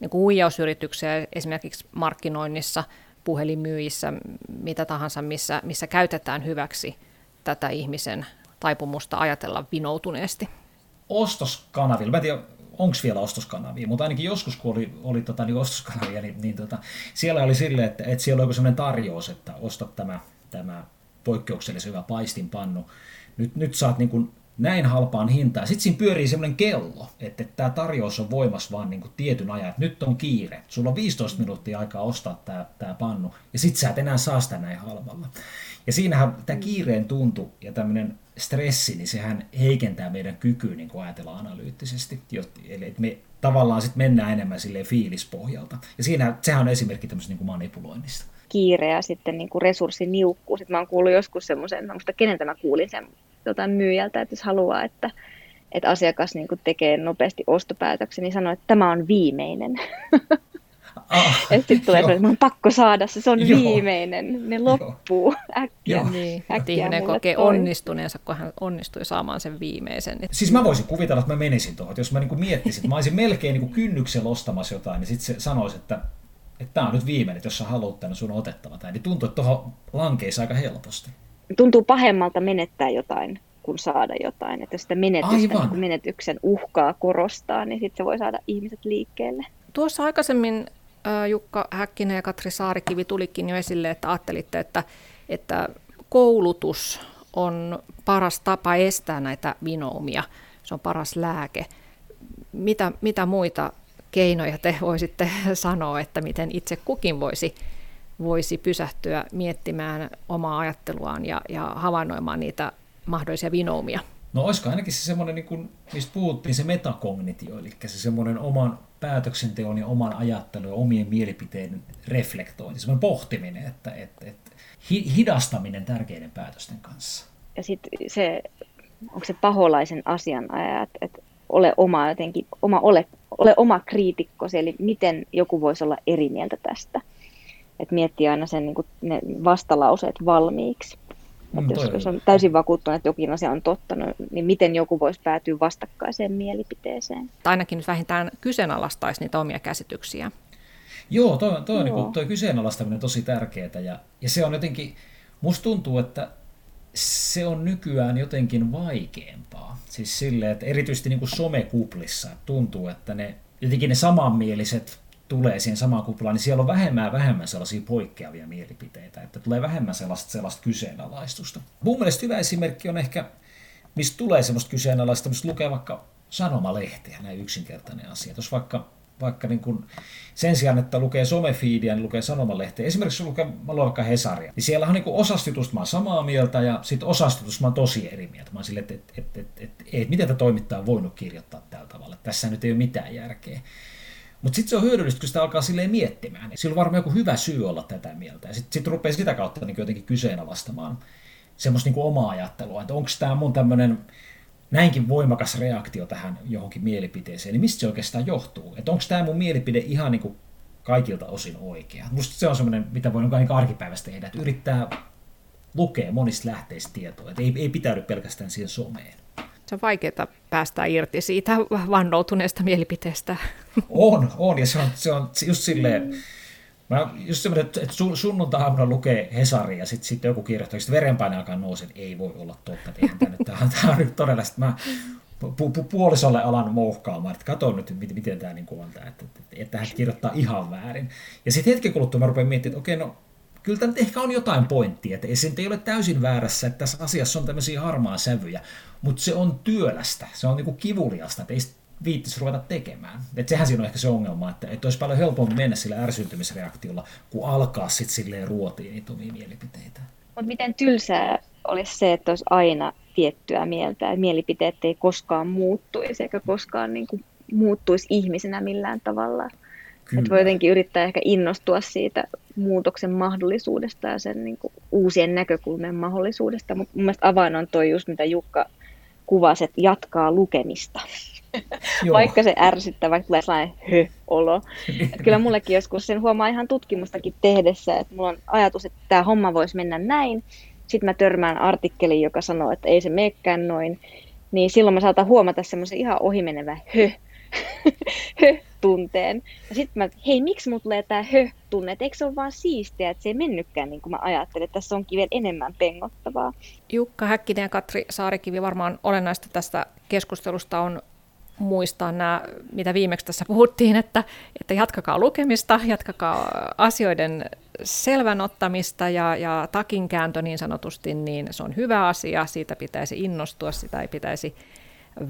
niin kuin huijausyrityksiä esimerkiksi markkinoinnissa – puhelinmyyjissä, mitä tahansa, missä, missä käytetään hyväksi tätä ihmisen taipumusta ajatella vinoutuneesti. Ostoskanavilla, mä en tiedä, onko vielä ostoskanavia, mutta ainakin joskus, kun oli, oli tota, niin ostoskanavia, niin, niin tota, siellä oli silleen, että, että siellä oli sellainen tarjous, että ostat tämä, tämä poikkeuksellisen hyvä paistinpannu. Nyt, nyt saat niin kuin näin halpaan hintaan. Sitten siinä pyörii semmoinen kello, että tämä tarjous on voimassa vaan niin tietyn ajan. Että nyt on kiire. Sulla on 15 minuuttia aikaa ostaa tämä, tämä pannu, ja sitten sä et enää saa sitä näin halvalla. Ja siinähän tämä kiireen tuntu ja tämmöinen stressi, niin sehän heikentää meidän kykyä niin kuin ajatella analyyttisesti. Eli että me tavallaan sitten mennään enemmän sille fiilispohjalta. Ja siinä, sehän on esimerkki tämmöisestä niin kuin manipuloinnista kiire ja sitten niin kuin resurssiniukkuus. Sitten mä oon kuullut joskus semmoisen, mä muista keneltä mä kuulin sen jotain myyjältä, että jos haluaa, että, että asiakas niin kuin tekee nopeasti ostopäätöksen, niin sanoo, että tämä on viimeinen. Ah, ja sitten tulee että on pakko saada se, se on Joo. viimeinen, ne loppuu Joo. äkkiä. Joo. Niin, äkkiä ihminen kokee toi. onnistuneensa, kun hän onnistui saamaan sen viimeisen. Siis mä voisin kuvitella, että mä menisin tuohon, jos mä niin miettisin, että mä olisin melkein niin kynnyksellä ostamassa jotain, niin sitten se sanoisi, että että tämä on nyt viimeinen, että jos sä haluat tänne, sun otettava tämä. Niin tuntuu, että tuohon lankeisi aika helposti. Tuntuu pahemmalta menettää jotain kuin saada jotain. Että jos sitä menetystä, niin menetyksen uhkaa korostaa, niin sitten se voi saada ihmiset liikkeelle. Tuossa aikaisemmin Jukka Häkkinen ja Katri Saarikivi tulikin jo esille, että ajattelitte, että, että koulutus on paras tapa estää näitä vinoumia. Se on paras lääke. Mitä, mitä muita keinoja te voisitte sanoa, että miten itse kukin voisi, voisi pysähtyä miettimään omaa ajatteluaan ja, ja havainnoimaan niitä mahdollisia vinoumia? No olisiko ainakin se semmoinen, niin kuin, mistä puhuttiin, se metakognitio, eli se semmoinen oman päätöksenteon ja oman ajattelun ja omien mielipiteiden reflektointi, semmoinen pohtiminen, että, että, että hidastaminen tärkeiden päätösten kanssa. Ja sitten se, onko se paholaisen asianajaja, että, että ole oma jotenkin, oma, ole, ole oma kriitikkosi, eli miten joku voisi olla eri mieltä tästä. Että miettii aina sen niin kuin, ne vastalauseet valmiiksi. Mm, että jos, jos on täysin vakuuttunut, että jokin asia on totta, no, niin miten joku voisi päätyä vastakkaiseen mielipiteeseen? Tai ainakin nyt vähintään kyseenalaistaisi niitä omia käsityksiä. Joo, toi, toi, Joo. Niin toi kyseenalaistaminen on tosi tärkeää. Ja, ja se on jotenkin, musta tuntuu, että se on nykyään jotenkin vaikeampaa. Siis silleen, että erityisesti niin kuin somekuplissa tuntuu, että ne jotenkin ne samanmieliset tulee siihen samaan kuplaan, niin siellä on vähemmän vähemmän sellaisia poikkeavia mielipiteitä, että tulee vähemmän sellaista, sellaista kyseenalaistusta. Mun mielestä hyvä esimerkki on ehkä, mistä tulee kyseenalaista, mistä lukee vaikka sanomalehtiä, näin yksinkertainen asia. Jos vaikka vaikka niin kuin sen sijaan, että lukee somefiidiä, niin lukee sanomalehtiä. Esimerkiksi lukee, mä luen vaikka Hesaria. Niin siellä on niin osastitusta mä oon samaa mieltä ja sitten osastitusta mä oon tosi eri mieltä. Mä oon silleen, että et, et, et, et, et, miten tämä toimittaja on voinut kirjoittaa tällä tavalla. Tässä nyt ei ole mitään järkeä. Mutta sitten se on hyödyllistä, kun sitä alkaa silleen miettimään. Sillä on varmaan joku hyvä syy olla tätä mieltä. Ja sitten sit rupeaa sitä kautta niin jotenkin kyseenalaistamaan semmoista niin omaa ajattelua, että onko tämä mun tämmöinen näinkin voimakas reaktio tähän johonkin mielipiteeseen, niin mistä se oikeastaan johtuu? Että onko tämä mun mielipide ihan niin kuin kaikilta osin oikea? Musta se on semmoinen, mitä voi niin arkipäivästä tehdä, että yrittää lukea monista lähteistä tietoa, että ei, ei pitäydy pelkästään siihen someen. Se on vaikeaa päästä irti siitä vannoutuneesta mielipiteestä. On, on, ja se on, se on just silleen, mm Mä just semmoinen, että sunnuntai-aamuna lukee Hesari ja sitten sit joku kirjoittaa, että verenpaine alkaa nousi, että ei voi olla totta, että tämä nyt, tämä, tämä on nyt todella, että mä pu, pu, puolisolle alan mouhkaamaan, että katso nyt, miten, miten tämä niin on, tämä, että, että, että hän kirjoittaa ihan väärin. Ja sitten hetken kuluttua mä rupean miettimään, että okei, no kyllä tämä ehkä on jotain pointtia, että se ei ole täysin väärässä, että tässä asiassa on tämmöisiä harmaa sävyjä, mutta se on työlästä, se on niin kivuliasta, että ei viittisi ruveta tekemään. Et sehän siinä on ehkä se ongelma, että, että olisi paljon helpompi mennä sillä ärsyntymisreaktiolla, kuin alkaa sitten silleen ruotiin niitä omia mielipiteitä. Mutta miten tylsää olisi se, että olisi aina tiettyä mieltä, että mielipiteet ei koskaan muuttuisi, eikä koskaan niin kuin, muuttuisi ihmisenä millään tavalla. Että voi jotenkin yrittää ehkä innostua siitä muutoksen mahdollisuudesta ja sen niin kuin, uusien näkökulmien mahdollisuudesta. Mutta mun mielestä avain on toi just, mitä Jukka kuvasi, että jatkaa lukemista. Vaikka se ärsyttää, vaikka tulee sellainen hö-olo. että kyllä mullekin joskus sen huomaa ihan tutkimustakin tehdessä, että mulla on ajatus, että tämä homma voisi mennä näin. Sitten mä törmään artikkeliin, joka sanoo, että ei se meekään noin. Niin silloin mä saatan huomata semmoisen ihan ohimenevä hö, hö-tunteen. Ja sitten mä, hei, miksi mut tulee tää hö-tunne? Et eikö se ole vaan siistiä, että se ei mennytkään niin kuin mä ajattelin, että tässä onkin vielä enemmän pengottavaa. Jukka Häkkinen ja Katri Saarikivi varmaan olennaista tästä keskustelusta on muistaa nämä, mitä viimeksi tässä puhuttiin, että, että jatkakaa lukemista, jatkakaa asioiden selvän ottamista ja, ja takinkääntö niin sanotusti, niin se on hyvä asia, siitä pitäisi innostua, sitä ei pitäisi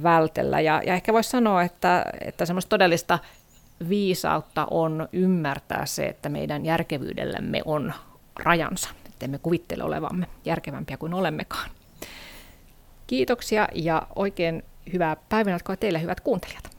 vältellä. Ja, ja ehkä voisi sanoa, että, että semmoista todellista viisautta on ymmärtää se, että meidän järkevyydellämme on rajansa, että emme kuvittele olevamme järkevämpiä kuin olemmekaan. Kiitoksia ja oikein hyvää päivänjatkoa teille hyvät kuuntelijat.